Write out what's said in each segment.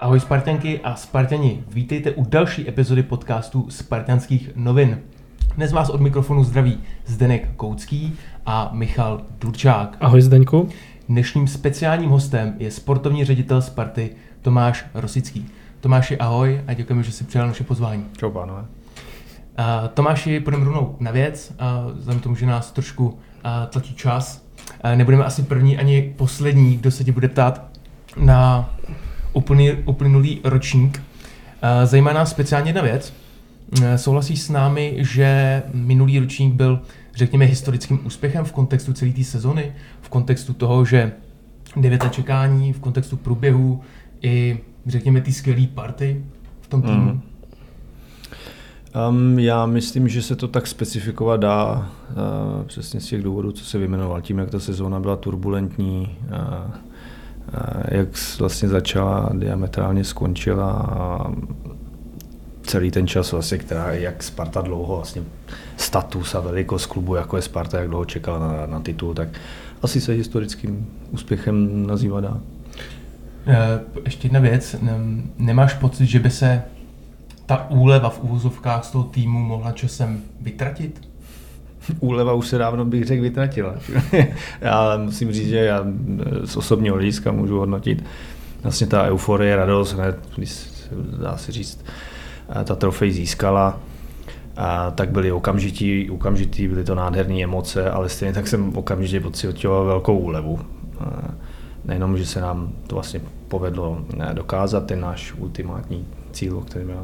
Ahoj Spartanky a Spartani, vítejte u další epizody podcastu Spartanských novin. Dnes vás od mikrofonu zdraví Zdenek Koucký a Michal Durčák. Ahoj Zdeňku. Dnešním speciálním hostem je sportovní ředitel Sparty Tomáš Rosický. Tomáši, ahoj a děkujeme, že jsi přijal naše pozvání. Čau, pánové. Uh, Tomáši, půjdeme rovnou na věc, uh, vzhledem tomu, že nás trošku uh, tlačí čas. Uh, nebudeme asi první ani poslední, kdo se ti bude ptát na úplný, uplynulý ročník. Uh, zajímá nás speciálně jedna věc. Uh, souhlasíš s námi, že minulý ročník byl, řekněme, historickým úspěchem v kontextu celé té sezony, v kontextu toho, že devět čekání, v kontextu průběhu i, řekněme, ty skvělé party v tom týmu? Mm. Um, já myslím, že se to tak specifikovat dá uh, přesně z těch důvodů, co se vyjmenoval, tím, jak ta sezóna byla turbulentní, uh, jak vlastně začala diametrálně skončila a celý ten čas vlastně, která, jak Sparta dlouho vlastně status a velikost klubu, jako je Sparta, jak dlouho čekala na, na titul, tak asi se historickým úspěchem nazývá dá. Ještě jedna věc, nemáš pocit, že by se ta úleva v úvozovkách z toho týmu mohla časem vytratit? Úleva už se dávno bych řekl vytratila. já musím říct, že já z osobního hlediska můžu hodnotit vlastně ta euforie, radost, hned, když dá se říct, ta trofej získala, a tak byly okamžitý, okamžitý, byly to nádherné emoce, ale stejně tak jsem okamžitě pocitoval velkou úlevu. Nejenom, že se nám to vlastně povedlo dokázat, ten náš ultimátní cíl, o kterém já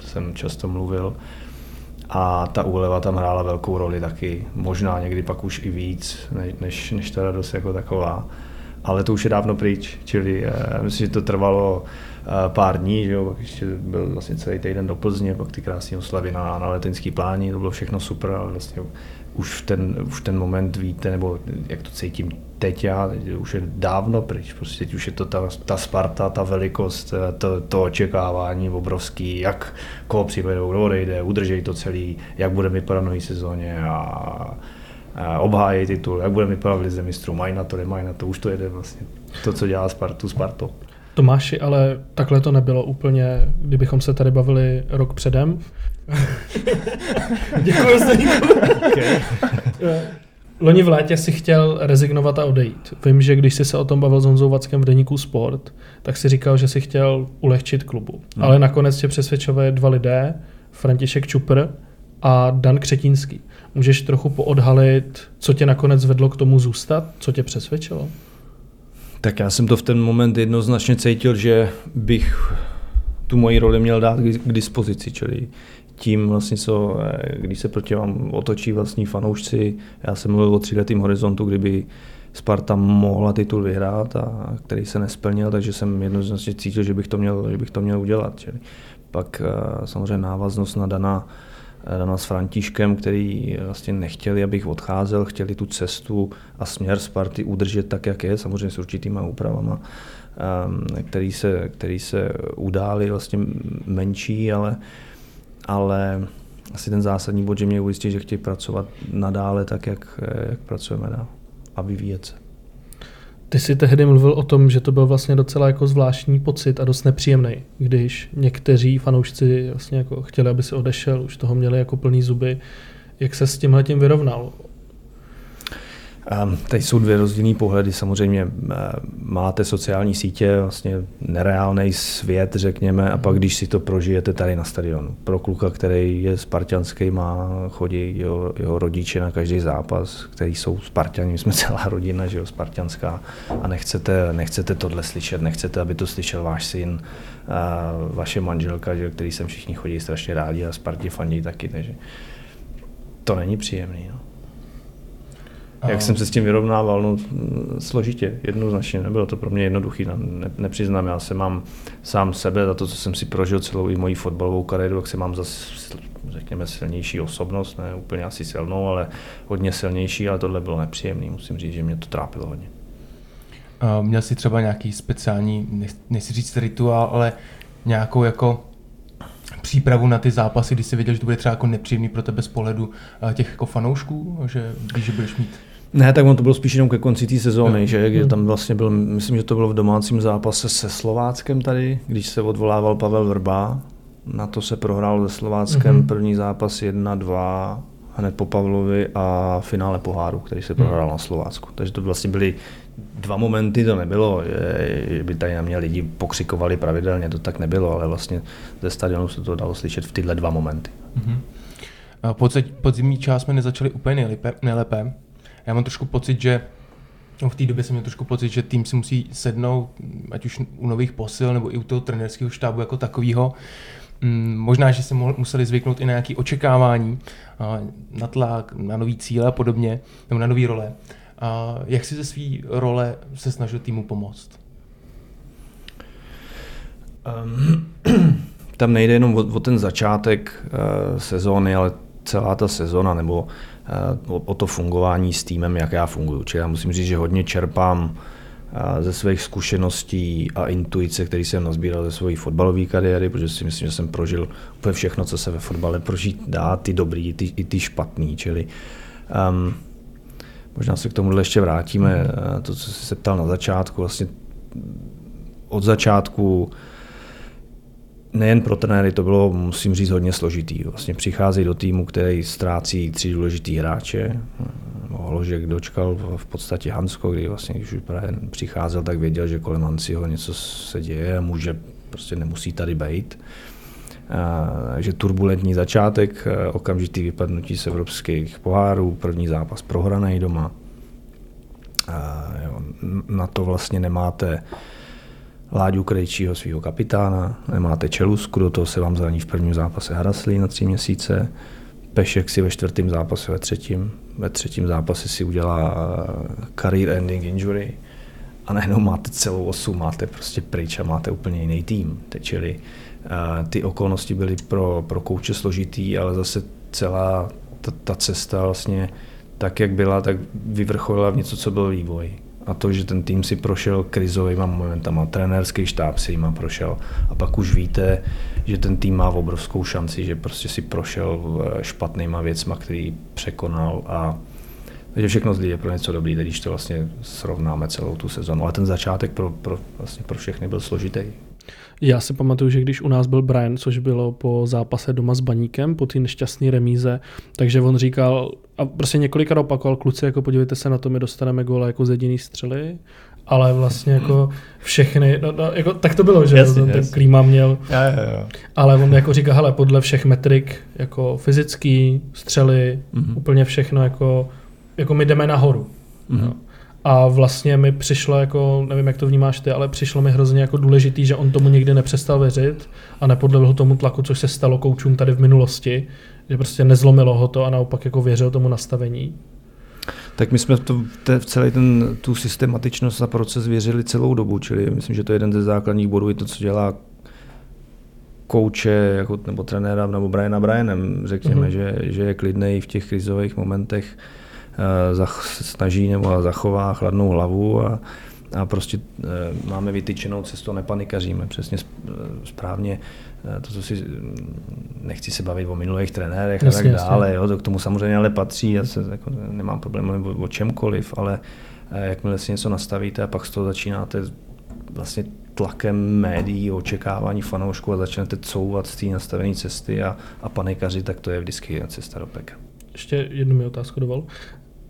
jsem často mluvil. A ta úleva tam hrála velkou roli taky, možná někdy pak už i víc, než, než ta radost jako taková. Ale to už je dávno pryč, čili uh, myslím, že to trvalo uh, pár dní, že jo, pak ještě byl vlastně celý týden do Plzně, pak ty krásné oslavy na, na letenský pláni, to bylo všechno super, ale vlastně už v ten, už ten moment víte, nebo jak to cítím teď já, už je dávno pryč, prostě teď už je to ta, ta Sparta, ta velikost, eh, to, to očekávání obrovský, jak koho přivedou, kdo odejde, udržej to celý, jak bude vypadat v nové sezóně a, a obhájí titul, jak bude vypadat v Lize mistrů, mají na to, nemají na to, už to jede vlastně to, co dělá Spartu, Sparto. Tomáši, ale takhle to nebylo úplně, kdybychom se tady bavili rok předem. Děkuji za okay. Loni v létě si chtěl rezignovat a odejít. Vím, že když jsi se o tom bavil s Honzou Vackem v deníku Sport, tak si říkal, že si chtěl ulehčit klubu. Hmm. Ale nakonec tě přesvědčovali dva lidé, František Čupr a Dan Křetínský. Můžeš trochu poodhalit, co tě nakonec vedlo k tomu zůstat? Co tě přesvědčilo? Tak já jsem to v ten moment jednoznačně cítil, že bych tu moji roli měl dát k dispozici, čili tím vlastně, co, eh, když se proti vám otočí vlastní fanoušci, já jsem mluvil o tříletým horizontu, kdyby Sparta mohla titul vyhrát a který se nesplnil, takže jsem jednoznačně cítil, že bych to měl, že bych to měl udělat. Čili pak eh, samozřejmě návaznost na Dana, eh, Dana s Františkem, který vlastně nechtěli, abych odcházel, chtěli tu cestu a směr Sparty udržet tak, jak je, samozřejmě s určitýma úpravama, ehm, který se, který se udály vlastně menší, ale ale asi ten zásadní bod, že mě ujistí, že chtějí pracovat nadále tak, jak, jak pracujeme dál a vyvíjet se. Ty jsi tehdy mluvil o tom, že to byl vlastně docela jako zvláštní pocit a dost nepříjemný, když někteří fanoušci vlastně jako chtěli, aby si odešel, už toho měli jako plný zuby. Jak se s tímhle tím vyrovnal? Um, tady jsou dvě rozdílné pohledy. Samozřejmě uh, máte sociální sítě, vlastně nereálný svět, řekněme, a pak když si to prožijete tady na stadionu. Pro kluka, který je spartianský, má, chodí jeho, jeho rodiče na každý zápas, který jsou spartiani, my jsme celá rodina, že jo, spartianská, a nechcete, nechcete tohle slyšet, nechcete, aby to slyšel váš syn, a vaše manželka, že, který sem všichni chodí strašně rádi a Spartě fandí taky, takže to není příjemný. No. Jak jsem se s tím vyrovnával? No, složitě, jednoznačně. Nebylo to pro mě jednoduché, no, ne, nepřiznám. Já se mám sám sebe za to, co jsem si prožil celou i moji fotbalovou kariéru, jak se mám za řekněme silnější osobnost, ne úplně asi silnou, ale hodně silnější, ale tohle bylo nepříjemné. Musím říct, že mě to trápilo hodně. Uh, měl jsi třeba nějaký speciální, nechci říct rituál, ale nějakou jako přípravu na ty zápasy, kdy jsi věděl, že to bude třeba jako nepříjemný pro tebe z pohledu těch jako fanoušků, že víš, že budeš mít Ne, tak on to bylo spíš jenom ke konci té sezóny, no. že kde tam vlastně byl, myslím, že to bylo v domácím zápase se Slováckem tady, když se odvolával Pavel Vrba. Na to se prohrál se Slováckem mm-hmm. první zápas 1-2 hned po Pavlovi a finále poháru, který se prohrál mm. na Slovácku. Takže to vlastně byly dva momenty, to nebylo, že by tady na mě lidi pokřikovali pravidelně, to tak nebylo, ale vlastně ze stadionu se to dalo slyšet v tyhle dva momenty. Mm-hmm. Podzimní část jsme nezačali úplně nejlépe, nejlépe. Já mám trošku pocit, že no v té době jsem měl trošku pocit, že tým si musí sednout, ať už u nových posil nebo i u toho trenerského štábu jako takového. Mm, možná, že se museli zvyknout i na nějaké očekávání, na tlak, na nový cíle a podobně, nebo na nové role. A jak si ze své role se snažil týmu pomoct? Um, tam nejde jenom o, o ten začátek uh, sezóny, ale celá ta sezona nebo uh, o, o to fungování s týmem, jak já funguji. Čili já musím říct, že hodně čerpám uh, ze svých zkušeností a intuice, které jsem nazbíral ze své fotbalové kariéry, protože si myslím, že jsem prožil úplně všechno, co se ve fotbale prožít dá, ty dobrý, ty, i ty špatný. Čili um, možná se k tomuhle ještě vrátíme. Uh, to, co jsi se ptal na začátku, vlastně od začátku nejen pro trenéry to bylo, musím říct, hodně složitý. Vlastně přicházejí do týmu, který ztrácí tři důležitý hráče. Holožek dočkal v podstatě Hansko, kdy vlastně, když už přicházel, tak věděl, že kolem Hanciho něco se děje a může, prostě nemusí tady být. že turbulentní začátek, okamžitý vypadnutí z evropských pohárů, první zápas prohraný doma. na to vlastně nemáte Láďu Krejčího, svého kapitána, nemáte Čelusku, do toho se vám zraní v prvním zápase Haraslí na tři měsíce, Pešek si ve čtvrtém zápase, ve třetím, ve třetím zápase si udělá eh, career ending injury. A najednou máte celou osu, máte prostě pryč a máte úplně jiný tým. Čili uh, ty okolnosti byly pro, pro kouče složitý, ale zase celá ta, ta cesta vlastně tak, jak byla, tak vyvrcholila v něco, co byl vývoj a to, že ten tým si prošel krizovými momentama, trenérský štáb si jima prošel a pak už víte, že ten tým má obrovskou šanci, že prostě si prošel eh, špatnýma věcma, který překonal a takže všechno zlý je pro něco dobrý, když to vlastně srovnáme celou tu sezonu. Ale ten začátek pro, pro, vlastně pro všechny byl složitý. Já si pamatuju, že když u nás byl Brian, což bylo po zápase doma s Baníkem, po té nešťastné remíze, takže on říkal, a prostě několikrát opakoval, kluci, jako podívejte se na to, my dostaneme góla jako z jediný střely, ale vlastně jako všechny, no, no, jako, tak to bylo, že jasně, ten, jasně. ten klíma měl, ja, ja, ja. ale on jako říká, hele, podle všech metrik, jako fyzický, střely, mm-hmm. úplně všechno, jako, jako my jdeme nahoru. Mm-hmm. No. A vlastně mi přišlo jako, nevím, jak to vnímáš ty, ale přišlo mi hrozně jako důležitý, že on tomu nikdy nepřestal věřit a nepodlehl tomu tlaku, což se stalo koučům tady v minulosti, že prostě nezlomilo ho to a naopak jako věřil tomu nastavení. Tak my jsme to, te, v celý ten, tu systematičnost a proces věřili celou dobu, čili myslím, že to je jeden ze základních bodů, je to, co dělá kouče jako, nebo trenéra nebo Briana Brianem, řekněme, mm-hmm. že, že je klidný v těch krizových momentech, snaží nebo zachová chladnou hlavu a, a prostě uh, máme vytyčenou cestu, nepanikaříme přesně správně to, co si nechci se bavit o minulých trenérech jasně, a tak dále, jo, to k tomu samozřejmě ale patří, já se jako, nemám problém o, o čemkoliv, ale eh, jakmile si něco nastavíte a pak z toho začínáte vlastně tlakem médií, očekávání fanoušků a začnete couvat z té nastavené cesty a, a panikaři, tak to je vždycky cesta do peka. Ještě jednu mi otázku dovol.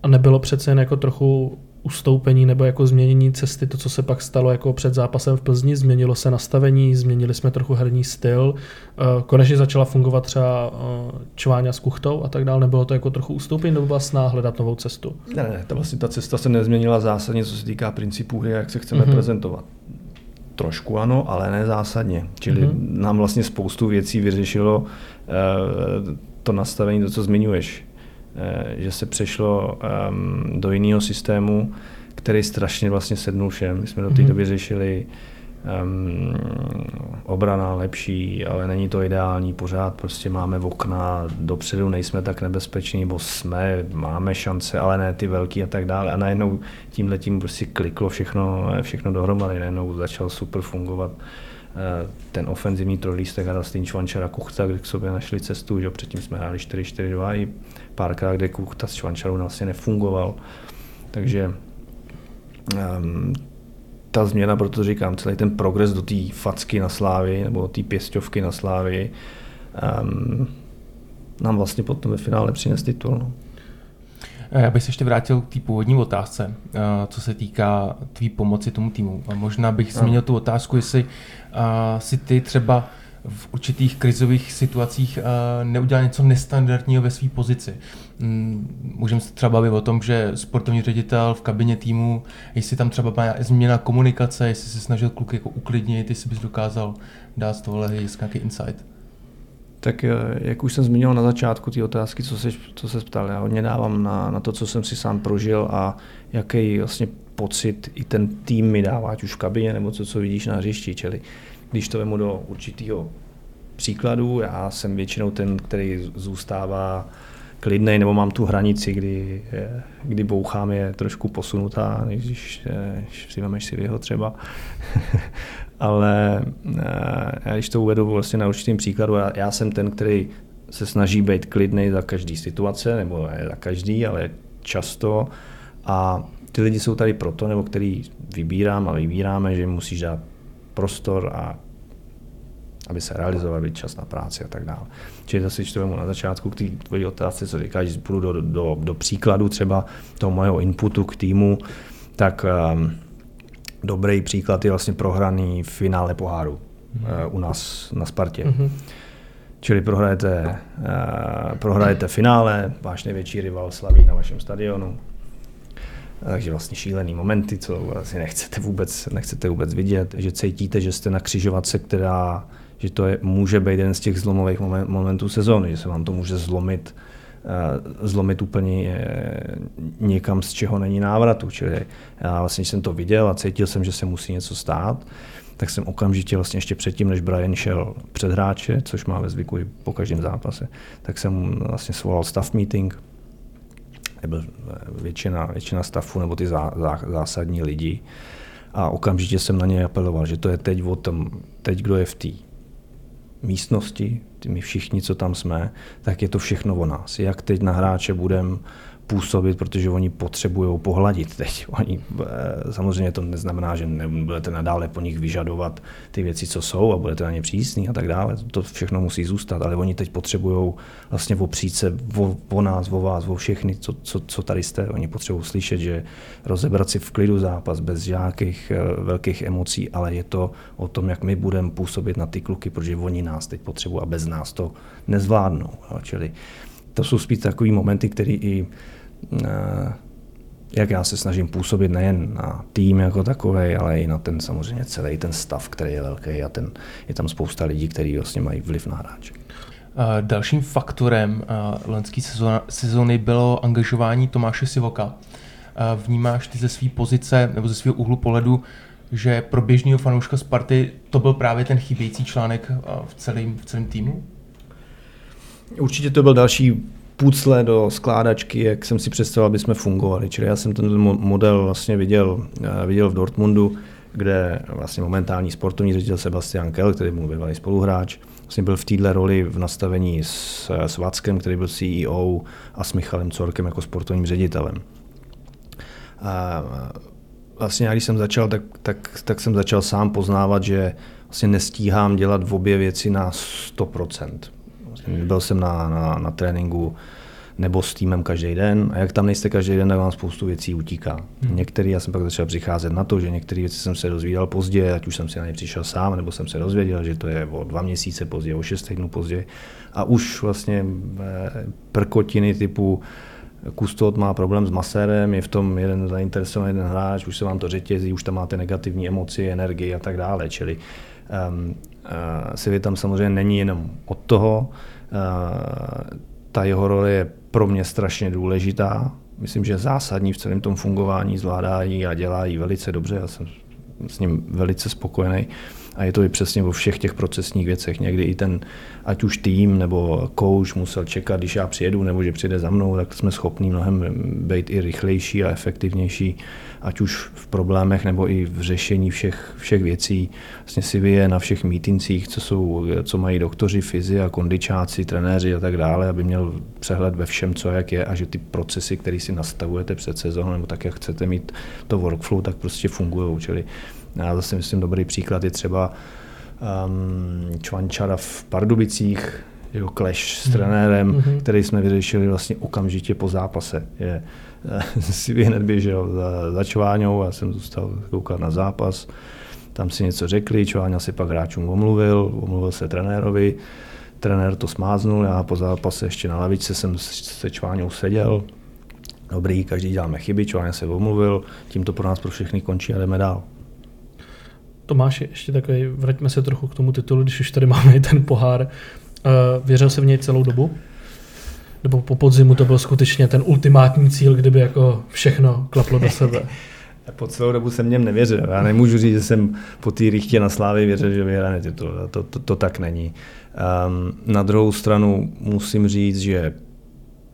A nebylo přece jen jako trochu ustoupení nebo jako změnění cesty, to, co se pak stalo jako před zápasem v Plzni, změnilo se nastavení, změnili jsme trochu herní styl, eh, konečně začala fungovat třeba eh, Čváňa s Kuchtou a tak dále, nebylo to jako trochu ustoupení nebo byla sná hledat novou cestu? Ne, ne, ta, vlastně ta cesta se nezměnila zásadně, co se týká principů hry, jak se chceme mm-hmm. prezentovat. Trošku ano, ale ne zásadně. Čili mm-hmm. nám vlastně spoustu věcí vyřešilo uh, to nastavení, to, co zmiňuješ Eh, že se přešlo um, do jiného systému, který strašně vlastně sednul všem. My jsme do té mm-hmm. doby řešili um, obrana lepší, ale není to ideální pořád, prostě máme v okna, dopředu nejsme tak nebezpeční, bo jsme, máme šance, ale ne ty velký a tak dále. A najednou tímhle tím prostě kliklo všechno, všechno dohromady, najednou začal super fungovat eh, ten ofenzivní trojlístek a Rastin Čvančara Kuchta, kde k sobě našli cestu, že předtím jsme hráli 4-4-2 i párkrát, kde Kuchta s Čvančarou vlastně nefungoval. Takže um, ta změna, proto říkám, celý ten progres do té facky na slávy nebo té pěstovky na slávy um, nám vlastně potom ve finále přines titul. No. Já bych se ještě vrátil k té původní otázce, eh, co se týká tvý pomoci tomu týmu. A možná bych zmínil tu otázku, jestli eh, si ty třeba v určitých krizových situacích eh, neudělal něco nestandardního ve své pozici. Mm, můžeme se třeba bavit o tom, že sportovní ředitel v kabině týmu, jestli tam třeba má změna komunikace, jestli se snažil kluky jako uklidnit, jestli bys dokázal dát z tohohle nějaký insight. Tak eh, jak už jsem zmínil na začátku ty otázky, co se, co se ptal, já hodně dávám na, na to, co jsem si sám prožil a jaký vlastně pocit i ten tým mi dává, ať už v kabině nebo co, co vidíš na hřišti. Čili když to vemu do určitého příkladu, já jsem většinou ten, který zůstává klidnej, nebo mám tu hranici, kdy, kdy bouchám je trošku posunutá, než když, když si vemeš si jeho třeba. Ale eh, já když to uvedu vlastně na určitým příkladu, já, já jsem ten, který se snaží být klidný za každý situace, nebo ne za každý, ale často. A ty lidi jsou tady proto, nebo který vybírám a vybíráme, že musíš dát prostor a aby se realizoval, být čas na práci a tak dále. Čili zase, když to na začátku k té tvojí otázce, co říkáš, že půjdu do, do, do příkladu třeba toho mojeho inputu k týmu, tak um, dobrý příklad je vlastně prohraný v finále poháru uh, u nás na Spartě. Mm-hmm. Čili prohrajete, uh, prohrajete finále, váš největší rival slaví na vašem stadionu, takže vlastně šílený momenty, co vlastně nechcete vůbec, nechcete vůbec vidět, že cítíte, že jste na křižovatce, která že to je, může být jeden z těch zlomových momentů sezóny, že se vám to může zlomit, uh, zlomit úplně uh, někam, z čeho není návratu. Čili já vlastně jsem to viděl a cítil jsem, že se musí něco stát, tak jsem okamžitě vlastně ještě předtím, než Brian šel před hráče, což má ve zvyku i po každém zápase, tak jsem vlastně svolal staff meeting, byl eh, většina, většina staffu nebo ty zá, zá, zásadní lidi a okamžitě jsem na ně apeloval, že to je teď o tom, teď kdo je v té místnosti, my všichni, co tam jsme, tak je to všechno o nás. Jak teď na hráče budeme působit, protože oni potřebují pohladit teď. Oni, eh, samozřejmě to neznamená, že nebudete nadále po nich vyžadovat ty věci, co jsou a budete na ně přísný a tak dále. To všechno musí zůstat, ale oni teď potřebují vlastně opřít se o, o nás, o vás, o všechny, co, co, co tady jste. Oni potřebují slyšet, že rozebrat si v klidu zápas bez žádných eh, velkých emocí, ale je to o tom, jak my budeme působit na ty kluky, protože oni nás teď potřebují a bez nás to nezvládnou. Čili to jsou spíš takové momenty, které i Eh, jak já se snažím působit nejen na tým jako takový, ale i na ten samozřejmě celý ten stav, který je velký a ten, je tam spousta lidí, kteří vlastně mají vliv na hráče. Eh, dalším faktorem eh, loňské sezóny bylo angažování Tomáše Sivoka. Vnímáš ty ze své pozice nebo ze svého úhlu pohledu, že pro běžného fanouška Sparty to byl právě ten chybějící článek v celém, v celém týmu? Určitě to byl další pucle do skládačky, jak jsem si představoval, aby jsme fungovali. Čili já jsem ten model vlastně viděl, eh, viděl v Dortmundu, kde vlastně momentální sportovní ředitel Sebastian Kell, který byl bývalý spoluhráč, vlastně byl v této roli v nastavení s, s Vackem, který byl CEO, a s Michalem Corkem jako sportovním ředitelem. A vlastně když jsem začal, tak, tak, tak jsem začal sám poznávat, že vlastně nestíhám dělat v obě věci na 100%. Byl jsem na, na, na tréninku nebo s týmem každý den a jak tam nejste každý den, tak vám spoustu věcí utíká. Hmm. Některý, já jsem pak začal přicházet na to, že některé věci jsem se dozvídal pozdě, ať už jsem si na ně přišel sám, nebo jsem se dozvěděl, že to je o dva měsíce později, o šest týdnů později. A už vlastně eh, prkotiny typu Kustot má problém s masérem, je v tom jeden zainteresovaný jeden hráč, už se vám to řetězí, už tam máte negativní emoci, energii a tak dále. Čili um, uh, tam samozřejmě není jenom od toho, ta jeho role je pro mě strašně důležitá. Myslím, že zásadní v celém tom fungování, zvládá ji a dělá ji velice dobře. Já jsem s ním velice spokojený. A je to i přesně o všech těch procesních věcech. Někdy i ten, ať už tým nebo coach musel čekat, když já přijedu nebo že přijde za mnou, tak jsme schopni mnohem být i rychlejší a efektivnější, ať už v problémech nebo i v řešení všech, všech věcí. Vlastně si vyje na všech mítincích, co, jsou, co mají doktoři, fyzi a kondičáci, trenéři a tak dále, aby měl přehled ve všem, co jak je a že ty procesy, které si nastavujete před sezónou nebo tak, jak chcete mít to workflow, tak prostě fungují. Čili já zase myslím, dobrý příklad je třeba um, Čvančara v Pardubicích, jeho clash s mhm. trenérem, mm-hmm. který jsme vyřešili vlastně okamžitě po zápase. Je, si hned běžel za, za Čváňou, já jsem zůstal koukat na zápas, tam si něco řekli, Čváňa si pak hráčům omluvil, omluvil se trenérovi, trenér to smáznul, já po zápase ještě na lavičce jsem se Čváňou seděl, dobrý, každý děláme chyby, Čváňa se omluvil, tím to pro nás pro všechny končí a jdeme dál. Tomáš, ještě takový, vraťme se trochu k tomu titulu, když už tady máme i ten pohár. Uh, věřil se v něj celou dobu? Nebo po podzimu to byl skutečně ten ultimátní cíl, kdyby jako všechno klaplo do sebe? Po celou dobu jsem něm nevěřil. Já nemůžu říct, že jsem po té rychtě na Slávě věřil, že vyhraje titul. To, to, to tak není. Um, na druhou stranu musím říct, že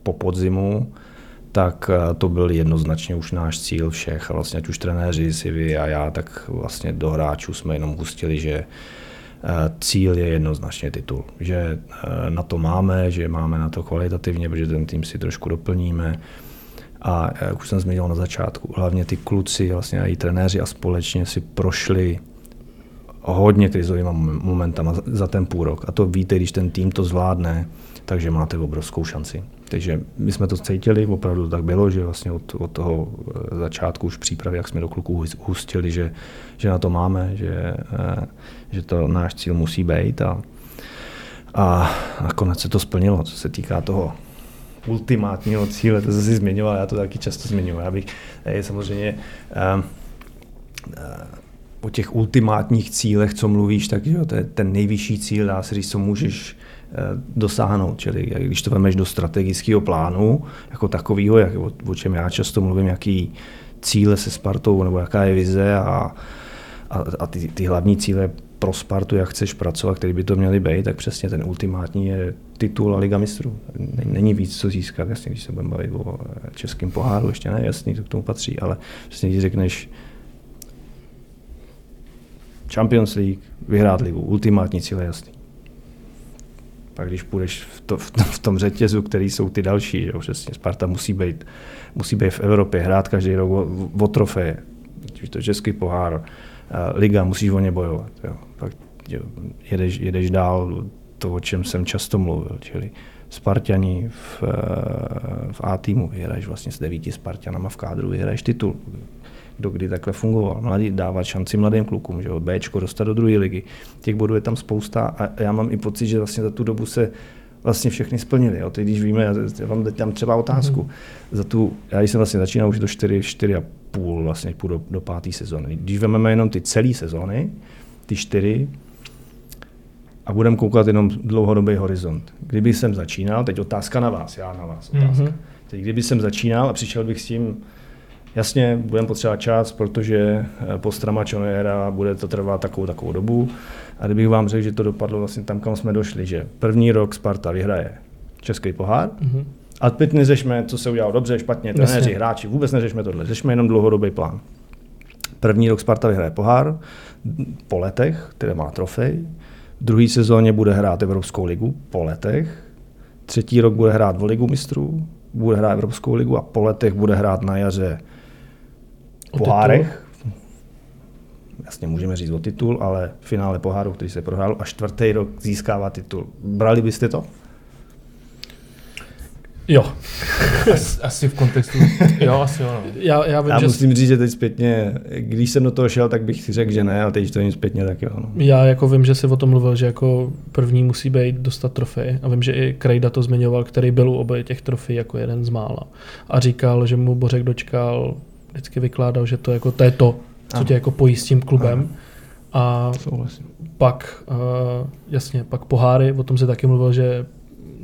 po podzimu tak eh, to byl jednoznačně už náš cíl všech a vlastně ať už trenéři, si vy a já, tak vlastně do hráčů jsme jenom pustili, že eh, cíl je jednoznačně titul, že eh, na to máme, že máme na to kvalitativně, protože ten tým si trošku doplníme a jak už jsem zmínil na začátku, hlavně ty kluci, vlastně i trenéři a společně si prošli hodně krizovými momentama za ten půl rok. A to víte, když ten tým to zvládne, takže máte obrovskou šanci. Takže my jsme to cítili, opravdu to tak bylo, že vlastně od, od toho eh, začátku už přípravy, jak jsme do kluků hustili, že, že na to máme, že, eh, že to náš cíl musí být a, a nakonec se to splnilo, co se týká toho ultimátního cíle, to se si zmiňoval, já to taky často zmiňuji. Já bych je samozřejmě o těch ultimátních cílech, co mluvíš, tak jo, to je ten nejvyšší cíl, dá se říct, co můžeš Eh, dosáhnout. Čili když to vezmeš do strategického plánu, jako takového, jak, o, o čem já často mluvím, jaký cíle se Spartou, nebo jaká je vize a, a, a ty, ty hlavní cíle pro Spartu, jak chceš pracovat, který by to měly být, tak přesně ten ultimátní je titul a Liga mistrů. Není víc co získat, jasně, když se budeme bavit o českém poháru, ještě ne, jasný, to k tomu patří, ale přesně když řekneš Champions League, vyhrát ligu, ultimátní cíle jasný. Pak když půjdeš v, to, v, tom, v tom řetězu, který jsou ty další, že přesně Sparta musí být, musí být v Evropě, hrát každý rok o, o trofeje, to český pohár, liga, musíš o ně bojovat. Jo. Pak jo, jedeš, jedeš dál, to, o čem jsem často mluvil, čili Spartani v, v A týmu, vyhraješ vlastně s devíti Spartanama v kádru, vyhraješ titul kdo kdy takhle fungoval. Mladý, dávat šanci mladým klukům, že jo, Bčko dostat do druhé ligy. Těch bodů je tam spousta a já mám i pocit, že vlastně za tu dobu se vlastně všechny splnili. Jo. Teď, když víme, já vám tam třeba otázku. Mm-hmm. Za tu, já jsem vlastně začínal už do 4, 4 a půl, vlastně půl do, do páté sezóny. Když vezmeme jenom ty celé sezóny, ty čtyři, a budeme koukat jenom dlouhodobý horizont. Kdyby jsem začínal, teď otázka na vás, já na vás otázka. Mm-hmm. Teď kdyby jsem začínal a přišel bych s tím, Jasně, budeme potřebovat čas, protože eh, po Stramačonera bude to trvat takovou takovou dobu. A kdybych vám řekl, že to dopadlo vlastně tam, kam jsme došli, že první rok Sparta vyhraje Český pohár, mm-hmm. a teď neřešme, co se udělalo dobře, špatně, trenéři, hráči, vůbec neřešme tohle, řešme jenom dlouhodobý plán. První rok Sparta vyhraje pohár po letech, které má trofej. V druhé sezóně bude hrát Evropskou ligu po letech. Třetí rok bude hrát v ligu mistrů, bude hrát Evropskou ligu a po letech bude hrát na jaře pohárech. Jasně můžeme říct o titul, ale v finále poháru, který se prohrál a čtvrtý rok získává titul. Brali byste to? Jo. Asi, asi v kontextu, jo, asi jo. No. Já, já, vím, já že musím říct, že teď zpětně, když jsem do toho šel, tak bych si řekl, že ne, a teď to jim zpětně, tak jo. No. Já jako vím, že jsi o tom mluvil, že jako první musí být dostat trofej a vím, že i Krejda to zmiňoval, který byl u obou těch trofej jako jeden z mála. A říkal, že mu Bořek dočkal vždycky vykládal, že to, jako, to je to, co tě jako pojí s tím klubem. Ano. A Souhlasím. pak, uh, jasně, pak poháry, o tom se taky mluvil, že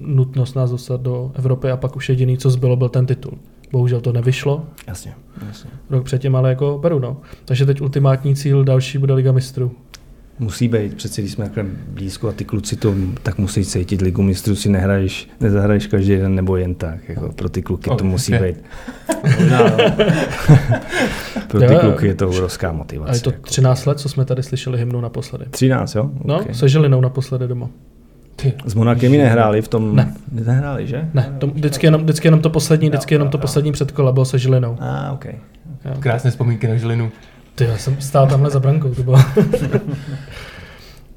nutnost nás dostat do Evropy a pak už jediný, co zbylo, byl ten titul. Bohužel to nevyšlo. Jasně, jasně. Rok předtím ale jako beru, no. Takže teď ultimátní cíl další bude Liga mistrů. Musí být, přece když jsme takhle blízko a ty kluci to tak musí cítit, ligu mistrů si nehraješ, nezahraješ každý den nebo jen tak, jako pro ty kluky Oh, to musí okay. být. Možná, no. pro ty Jo, kluky je to obrovská motivace. A je to jako. 13 let, co jsme tady slyšeli hymnu naposledy. 13, jo? No, Okay. se Žilinou naposledy doma. Ty. S Monakem mi nehráli v tom... Ne. Nehráli, že? Ne, to, vždycky, jenom, vždycky jenom to poslední, vždycky jenom to poslední předkole bylo se Žilinou. A, ah, OK. Jo. Krásné vzpomínky na Žilinu. Ty, já jsem stál tamhle za brankou, to bylo.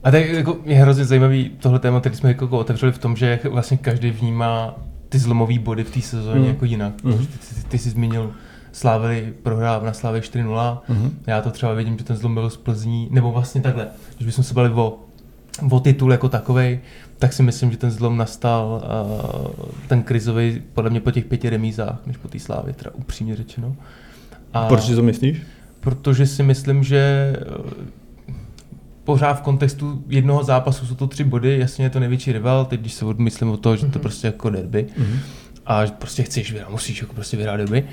A tak jako je hrozně zajímavý tohle téma, který jsme jako otevřeli v tom, že jak vlastně každý vnímá ty zlomové body v té sezóně Mm. jako jinak. Mhm. Ty, ty, ty jsi zmínil Slávy prohrál na Slávě 4-0. Mhm. Já to třeba vidím, že ten zlom byl z Plzní, nebo vlastně takhle, když bychom se bavili o, o titul jako takovej, tak si myslím, že ten zlom nastal uh, ten krizový podle mě po těch pěti remízách, než po té Slávě, teda upřímně řečeno. A Proč si to myslíš? Protože si myslím, že eh, pořád v kontextu jednoho zápasu jsou to tři body, jasně je to největší rival, teď když se odmyslím o to, že to prostě jako derby Mhm. a že prostě chceš vyhrát, musíš jako prostě vyhrát derby,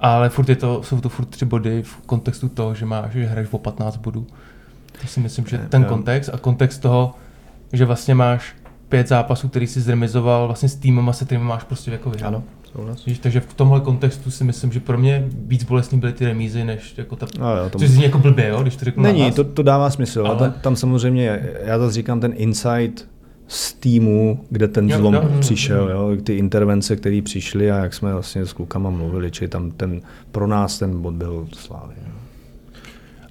ale furt je to, jsou to furt tři body v kontextu toho, že máš, že hraješ o 15 bodů. To si myslím, že ten kontext a kontext toho, že vlastně máš pět zápasů, který si zremizoval vlastně s týmem, se kterými máš prostě jako vyhrát. Souhlas. Víš, takže v tomhle kontextu si myslím, že pro mě víc bolestný byly ty remízy, než jako ta No, jo, to Což zní jako blbě, jo, když to řeknu Není, to, to dává smysl, ale Ale- tam, tam samozřejmě, já zase říkám ten insight z týmu, kde ten zlom jo, jo, přišel, jo. jo, ty intervence, které přišly a jak jsme vlastně s klukama mluvili, či tam ten, pro nás ten bod byl slávy. Jo.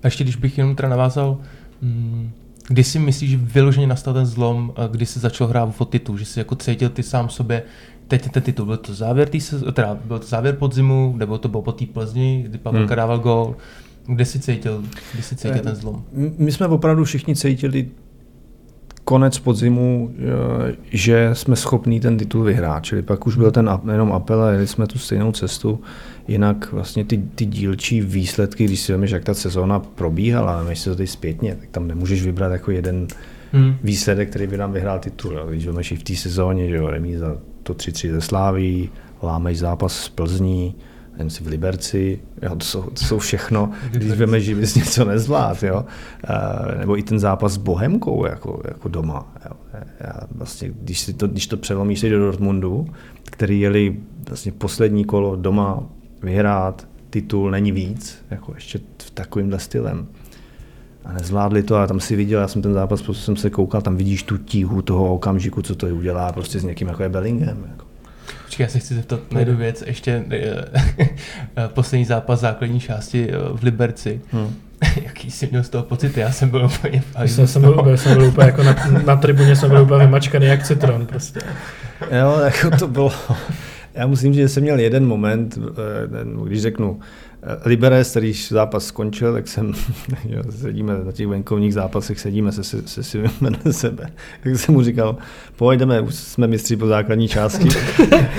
A ještě když bych jenom teda navázal, mm, kdy si myslíš, že vyloženě nastal ten zlom, kdy jsi začal hrát o titul, že jsi jako cítil ty sám sobě, teď ten titul, byl to závěr, tý se, teda byl to závěr podzimu, nebo to bylo po té Plzni, kdy Pavelka Hmm. dával gól, kde jsi cítil, kdy jsi cítil Eh, ten zlom? My jsme opravdu všichni cítili konec podzimu, eh, že jsme schopní ten titul vyhrát. Čili pak už byl ten jenom apel a jeli jsme tu stejnou cestu. Jinak vlastně ty, ty dílčí výsledky, když si vezmeš, jak ta sezóna probíhala, než se to teď zpětně, tak tam nemůžeš vybrat jako jeden Hmm. výsledek, který by nám vyhrál titul. Jo. Když vezmeš i v té sezóně, že jo, remíza to 3-3 ze Sláví, lámeš zápas z Plzní, jen si v Liberci, jo, to, jsou, to jsou všechno, když veme, že bys něco nezvlád, jo. Uh, nebo i ten zápas s Bohemkou jako, jako doma. Jo. Já vlastně, když, si to, když to přelomíš do Dortmundu, který jeli vlastně poslední kolo doma vyhrát, titul není víc, jako ještě v takovýmhle stylem. A nezvládli to a tam si viděl, já jsem ten zápas, prostě jsem se koukal, tam vidíš tu tíhu toho okamžiku, co to udělá prostě s někým jako je Bellingham. Jako. Počkej, já se chci zeptat na jednu věc, ještě eh, poslední zápas základní části eh, v Liberci. Hmm. Jaký jsi měl z toho pocit? Já jsem byl úplně hajzlu jsem, jsem, byl, úplně- jsem byl úplně jako na, na tribuně, jsem byl úplně vymačkaný jak citron prostě. Jo, jako to bylo, já musím říct, že jsem měl jeden moment, eh, ten, když řeknu, Liberec, který zápas skončil, tak jsem, jo, sedíme na těch venkovních zápasech, sedíme se, se, se si vedle sebe. Tak jsem mu říkal, pojdeme, už jsme mistři po základní části.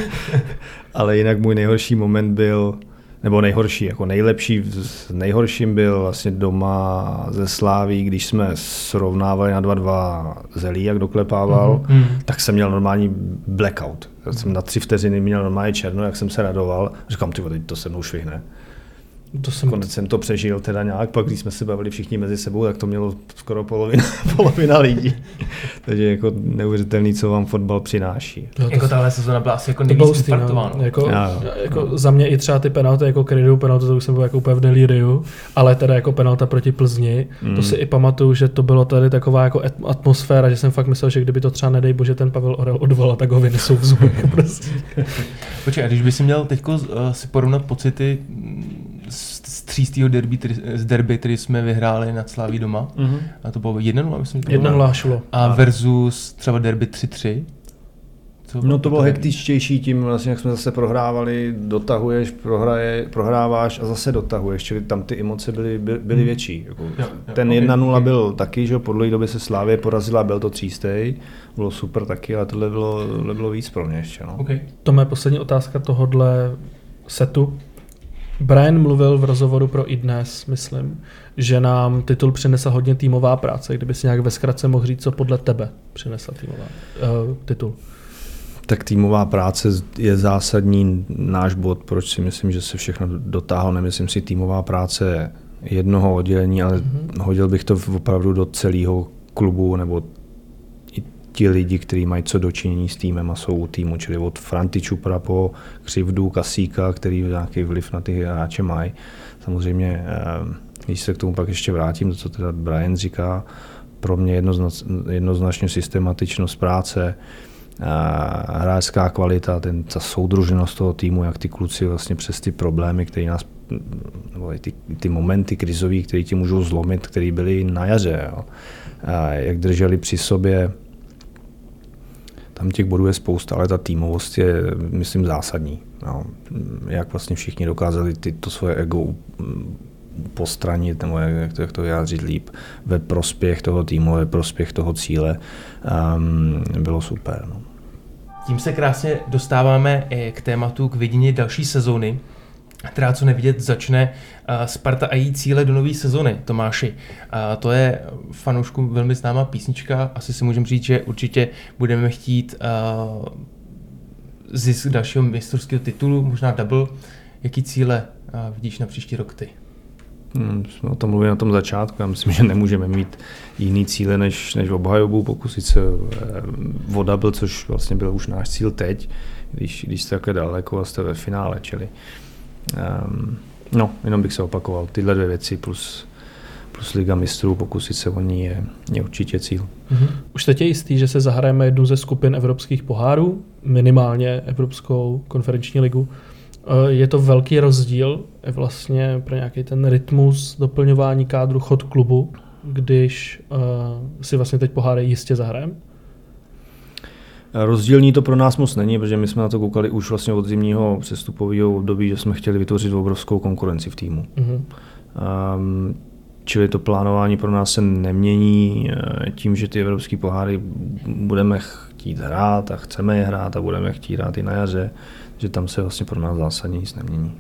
Ale jinak můj nejhorší moment byl, nebo nejhorší, jako nejlepší, s nejhorším byl vlastně doma ze Sláví, když jsme srovnávali na 2-2 Zelí, jak doklepával, Mhm. tak jsem měl normální blackout. Já jsem na tři vteřiny měl normálně černo, jak jsem se radoval. Říkám, ty teď to se mnou švihne. To jsem, Konec jsem to přežil teda nějak, pak když jsme se bavili všichni mezi sebou, tak to mělo skoro polovina, polovina lidí. Takže jako neuvěřitelný, co vám fotbal přináší. jo, to, Jako tahle sezona byla asi jako nejvíc no. jako, Jo, jo. jako za mě i třeba ty penalty, jako krydu penaltu, to už jsem byl jako úplně v delíriu, ale teda jako penalta proti Plzni, mm. to si i pamatuju, že to bylo tady taková jako at- atmosféra, že jsem fakt myslel, že kdyby to třeba nedej bože ten Pavel Orel odvolal, tak ho vynesou v zubech prostě. Počkej, a když by si měl teď uh, si porovnat pocity z, třístýho derby, který, z derby, který jsme vyhráli nad Sláví doma, Mm-hmm. a to bylo 1-0, myslím, že to Jedna bylo. lášulo. A versus třeba derby 3-3. Co No to bylo hektičtější tím, vlastně, jak jsme zase prohrávali, dotahuješ, prohraje, prohráváš a zase dotahuješ, čili tam ty emoce byly, by- byly Hmm. větší. Jako, Jo, jo, ten ok, 1-0 ok. byl taky, že jo, po dlouhé době se Slávě porazila, byl to třístej, bylo super taky, ale tohle bylo, tohle bylo víc pro mě ještě. No. Okay. To je poslední otázka tohodle setu. Brian mluvil v rozhovoru pro iDnes, myslím, že nám titul přinesla hodně týmová práce. Kdyby si nějak ve zkratce mohl říct, co podle tebe přinesla týmová uh, titul. Tak týmová práce je zásadní náš bod, proč si myslím, že se všechno dotáhlo. Nemyslím si týmová práce jednoho oddělení, ale mm-hmm. hodil bych to opravdu do celého klubu nebo ti lidi, kteří mají co dočinění s týmem a jsou u týmu, čili od Franti Čupra po Křivdu, Kasíka, který nějaký vliv na ty hráče mají. Samozřejmě, eh, když se k tomu pak ještě vrátím, to, co teda Brian říká, pro mě jednoznačně systematičnost práce, hráčská kvalita, ten, ta soudružnost toho týmu, jak ty kluci vlastně přes ty problémy, které nás, nebo ty, ty momenty krizové, které ti můžou zlomit, které byly na jaře, jo. A jak drželi při sobě, tam těch bodů je spousta, ale ta týmovost je, myslím, zásadní. Jo. Jak vlastně všichni dokázali ty, to svoje ego postranit, nebo jak to, jak to vyjádřit líp, ve prospěch toho týmu, ve prospěch toho cíle, um, bylo super. No. Tím se krásně dostáváme k tématu k vidění další sezóny, která co nevidět začne Sparta a její cíle do nové sezony, Tomáši. A to je fanoušku velmi známá písnička, asi si můžeme říct, že určitě budeme chtít zisk dalšího mistrovského titulu, možná double. Jaký cíle vidíš na příští rok ty? Hmm, jsme o tom mluvili na tom začátku. Já myslím, že nemůžeme mít jiný cíle než, než obhajobu, pokusit se eh, voda byl, což vlastně byl už náš cíl teď, když, když jste takhle daleko a jste ve finále. Čili um, no, jenom bych se opakoval. Tyhle dvě věci plus, plus Liga mistrů, pokusit se o ní je, je určitě cíl. Mm-hmm. Už teď je jistý, že se zahrajeme jednu ze skupin evropských pohárů, minimálně Evropskou konferenční ligu. Eh, je to velký rozdíl vlastně pro nějaký ten rytmus doplňování kádru chod klubu, když uh, si vlastně teď poháry jistě zahrajem? Rozdílní to pro nás moc není, protože my jsme na to koukali už vlastně od zimního přestupového období, že jsme chtěli vytvořit obrovskou konkurenci v týmu. Mm-hmm. Um, čili to plánování pro nás se nemění eh, tím, že ty evropské poháry budeme chtít hrát a chceme je hrát a budeme chtít hrát i na jaře že tam se vlastně pro nás zásadně nic nemění.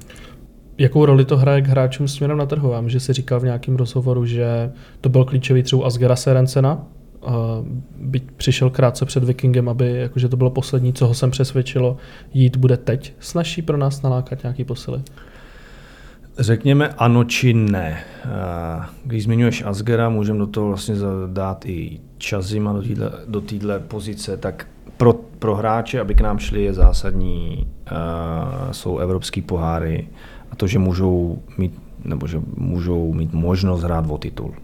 Jakou roli to hraje k hráčům směrem na trhu? že si říkal v nějakém rozhovoru, že to byl klíčový třeba Asgera Serencena, byť přišel krátce před Vikingem, aby jakože to bylo poslední, co ho sem přesvědčilo, jít bude teď snaží pro nás nalákat nějaký posily? Řekněme ano či ne. Když zmiňuješ Asgera, můžeme do toho vlastně dát i Čazima do této pozice, tak pro, pro hráče, aby k nám šli, je zásadní, jsou evropský poháry a to, že můžou mít, nebo že můžou mít možnost hrát o titul.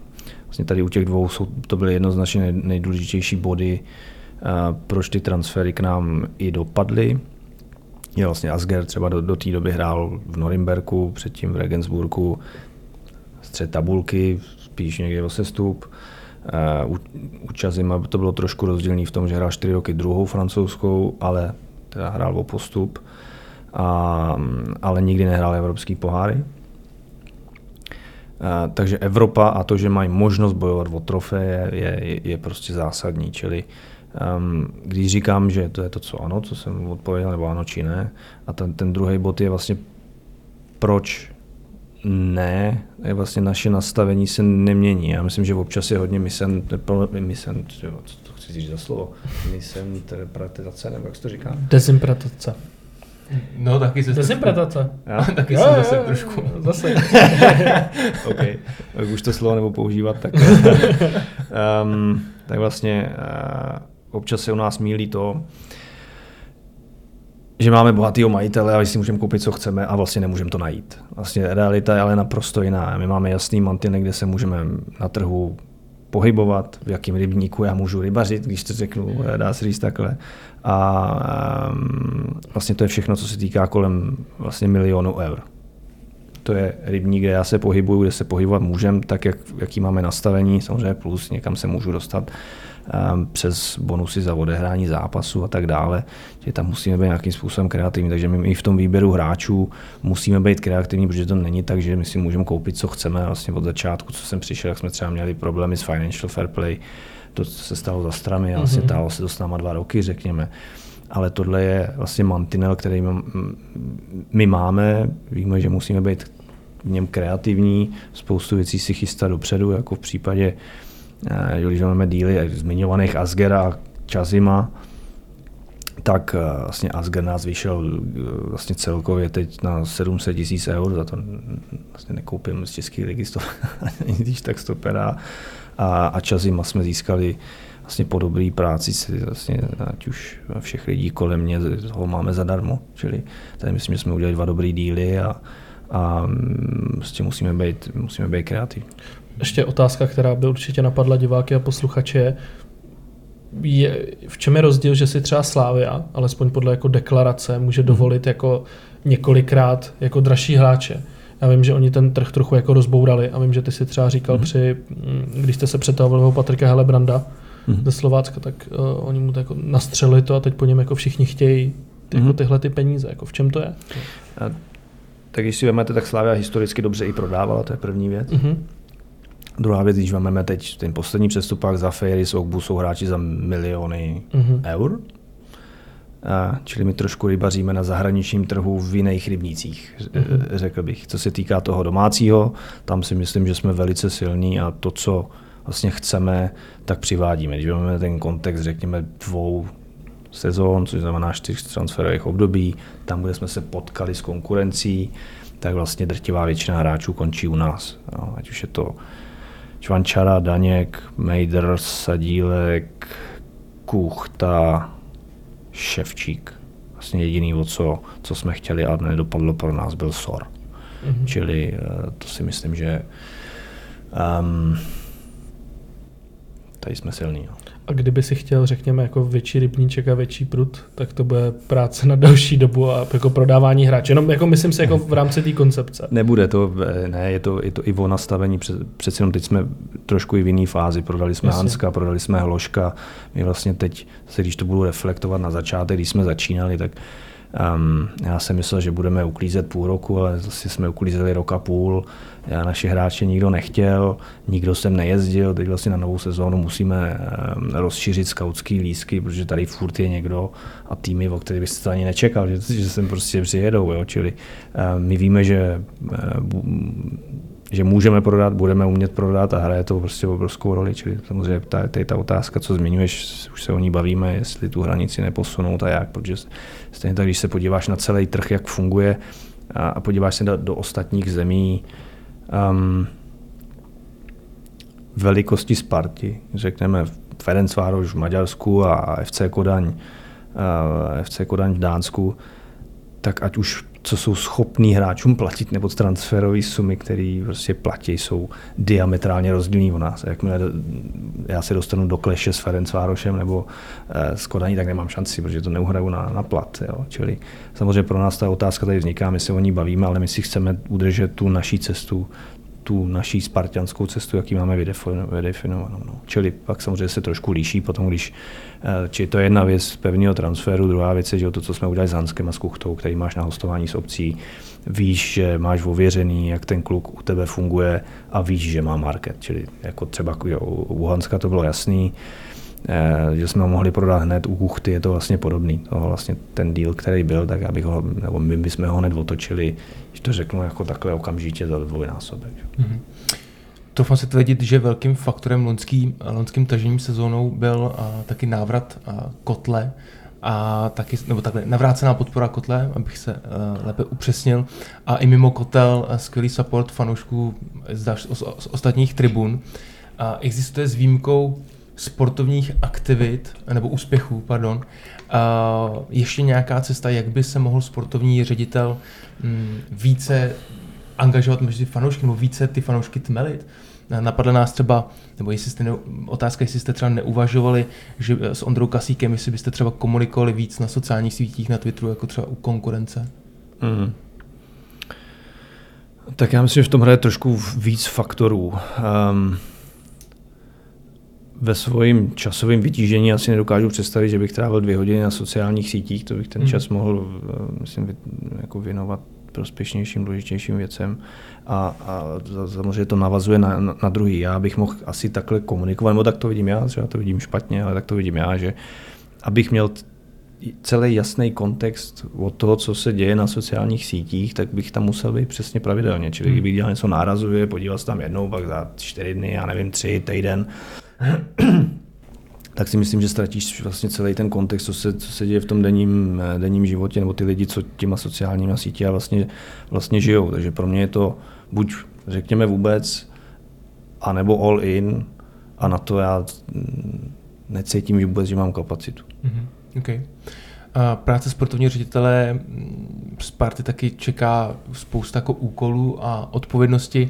Vlastně tady u těch dvou jsou, to byly jednoznačně nejdůležitější body, uh, proč ty transfery k nám i dopadly. Je vlastně Asger třeba do, do té doby hrál v Norimberku, předtím v Regensburgu, střed tabulky, spíš někde o sestup. Eh, u, u Čazima to bylo trošku rozdílný v tom, že hrál 4 roky druhou francouzskou, ale teda hrál o postup, a, ale nikdy nehrál evropský poháry. Eh, takže Evropa a to, že mají možnost bojovat o trofeje, je, je, je prostě zásadní. Čili um, když říkám, že to je to, co ano, co jsem odpověděl, nebo ano či ne, a ten, ten druhý bod je vlastně, proč ne, je vlastně naše nastavení se nemění. Já myslím, že občas je hodně misen, misen co to chci říct za slovo, misinterpretace, nebo jak se to říká? Dezinterpretace. No, taky se Dezinterpretace. taky jsem zase trošku. Zase. OK, tak už to slovo nebo používat, tak, um, tak vlastně uh, občas se u nás mílí to, že máme bohatého majitele a si můžeme koupit, co chceme a vlastně nemůžeme to najít. Vlastně realita je ale naprosto jiná. My máme jasný mantiny, kde se můžeme na trhu pohybovat, v jakém rybníku já můžu rybařit, když to řeknu, dá se říct takhle. A vlastně to je všechno, co se týká kolem vlastně milionu eur. To je rybník, kde já se pohybuju, kde se pohybovat můžem, tak jak, jaký máme nastavení, samozřejmě plus někam se můžu dostat přes bonusy za odehrání zápasu a tak dále, že tam musíme být nějakým způsobem kreativní, takže my i v tom výběru hráčů musíme být kreativní, protože to není tak, že my si můžeme koupit, co chceme. Vlastně od začátku, co jsem přišel, jak jsme třeba měli problémy s financial fair play, to se stalo za strany a vlastně mm-hmm. tálo se to s náma dva roky, řekněme. Ale tohle je vlastně mantinel, který my máme. Víme, že musíme být v něm kreativní, spoustu věcí si chystat dopředu, jako v případě když máme díly zmiňovaných Asgera a Čazima, tak eh, vlastně Asger nás vyšel eh, vlastně celkově teď na 700 tisíc eur, za to vlastně nekoupím z České ligy, když tak stopera. A, a Čazima jsme získali vlastně po dobrý práci, si vlastně, ať už všech lidí kolem mě, ho máme zadarmo. Čili tady myslím, že jsme udělali dva dobrý díly a, a prostě musíme být, musíme být kreativní. Ještě otázka, která by určitě napadla diváky a posluchače, je, v čem je rozdíl, že si třeba Slávia, alespoň podle jako deklarace, může mhm. dovolit jako několikrát jako dražší hráče. Já vím, že oni ten trh trochu jako rozbourali a vím, že ty si třeba říkal mm-hmm. při, mm, když jste se přetahovali o Patrika Helebranda mm-hmm. ze Slovácka, tak uh, oni mu to jako nastřelili to a teď po něm jako všichni chtějí ty, mm-hmm. jako tyhle ty peníze. Jako v čem to je? A, tak když si vezmete, tak Slavia historicky dobře i prodávala, to je první věc. Mm-hmm. Druhá věc, když máme teď ten poslední přestupák za Ferry s Ogbu, jsou hráči za miliony mm-hmm. eur. A, čili my trošku rybaříme na zahraničním trhu v jiných rybnících, mm-hmm. řekl bych. Co se týká toho domácího, tam si myslím, že jsme velice silní a to, co vlastně chceme, tak přivádíme. Když máme ten kontext, řekněme, dvou sezón, což znamená čtyř transferových období, tam, kde jsme se potkali s konkurencí, tak vlastně drtivá většina hráčů končí u nás. No, ať už je to Čvančara, Daněk, Mejdr, Sadílek, Kuchta, Ševčík. Vlastně jediný, o co, co jsme chtěli a nedopadlo pro nás, byl SOR. Mm-hmm. Čili eh, to si myslím, že um, tady jsme silní. No. A kdyby si chtěl, řekněme, jako větší rybníček a větší prut, tak to bude práce na další dobu a jako prodávání hráče. Jenom jako myslím si jako v rámci té koncepce. Nebude to, ne, je to, je to i o nastavení. Přece jenom teď jsme trošku i v jiné fázi. Prodali jsme Jasně. Hanska, prodali jsme Hloška. My vlastně teď, když to budu reflektovat na začátek, když jsme začínali, tak Um, já jsem myslel, že budeme uklízet půl roku, ale zase jsme uklízeli rok a půl. Já naše hráče nikdo nechtěl, nikdo sem nejezdil, teď vlastně na novou sezónu musíme rozšířit skautský lísky, protože tady furt je někdo a týmy, o kterých byste ani nečekal, že, že sem prostě přijedou. Jo? Čili my víme, že že můžeme prodat, budeme umět prodat a hraje to prostě obrovskou roli. Čili samozřejmě ta, ta, ta otázka, co zmiňuješ, už se o ní bavíme, jestli tu hranici neposunout a jak, protože stejně tak, když se podíváš na celý trh, jak funguje a, a podíváš se do, do ostatních zemí, um, velikosti Sparty, řekneme Ferencvároš v Maďarsku a FC Kodaň, uh, FC Kodaň v Dánsku, tak ať už co jsou schopní hráčům platit, nebo transferové sumy, které prostě platí, jsou diametrálně rozdílné u nás. Jakmile já se dostanu do kleše s Ferencvárošem nebo eh, s Kodaní, tak nemám šanci, protože to neuhraju na, na plat. Jo. Čili samozřejmě pro nás ta otázka tady vzniká, my se o ní bavíme, ale my si chceme udržet tu naší cestu tu naší spartianskou cestu, jaký máme vydefinovanou. No. Čili pak samozřejmě se trošku líší potom, když, eh, či to je jedna věc pevného transferu, druhá věc je, že to, co jsme udělali s Hanskem a s Kuchtou, který máš na hostování s obcí, víš, že máš ověřený, jak ten kluk u tebe funguje a víš, že má market. Čili jako třeba jo, u Hanska to bylo jasný, že jsme ho mohli prodat hned u Kuchty, je to vlastně podobný. To vlastně ten deal, který byl, tak abych ho, nebo my bychom ho hned otočili, když to řeknu jako takhle okamžitě za dvojnásobek. Mm-hmm. To se tvrdit, že velkým faktorem loňským, loňským tažením sezónou byl a, taky návrat a, kotle a taky, nebo takhle, navrácená podpora kotle, abych se uh, lépe upřesnil. A i mimo kotel uh, skvělý support fanoušků z, z, z ostatních tribun. A existuje s výjimkou sportovních aktivit, nebo úspěchů, pardon, uh, ještě nějaká cesta, jak by se mohl sportovní ředitel um, více angažovat mezi fanoušky, nebo více ty fanoušky tmelit? Napadla nás třeba, nebo jestli jste ne, otázka, jestli jste třeba neuvažovali, že s Ondrou Kasíkem, jestli byste třeba komunikovali víc na sociálních sítích, na Twitteru, jako třeba u konkurence? Mm. Tak já myslím, že v tom hraje trošku víc faktorů. Um, ve svém časovém vytížení asi nedokážu představit, že bych trávil dvě hodiny na sociálních sítích, to bych ten hmm. čas mohl, eh, myslím, jako věnovat prospěšnějším, důležitějším věcem a, a samozřejmě to navazuje na, na, na druhý. Já bych mohl asi takhle komunikovat, nebo tak to vidím já, třeba to vidím špatně, ale tak to vidím já, že abych měl celý jasný kontext od toho, co se děje na sociálních sítích, tak bych tam musel být přesně pravidelně. Čili hmm. kdybych dělal něco nárazově, podíval se tam jednou, pak za čtyři dny, já nevím, tři, týden, tak si myslím, že ztratíš vlastně celý ten kontext, co se, co se děje v tom denním, denním životě, nebo ty lidi, co těma sociálníma sítě vlastně, vlastně žijou. Takže pro mě je to buď řekněme vůbec, anebo all in a na to já necítím vůbec, že mám kapacitu. Mm-hmm. Okay. A práce sportovního ředitele Sparty taky čeká spousta jako úkolů a odpovědnosti,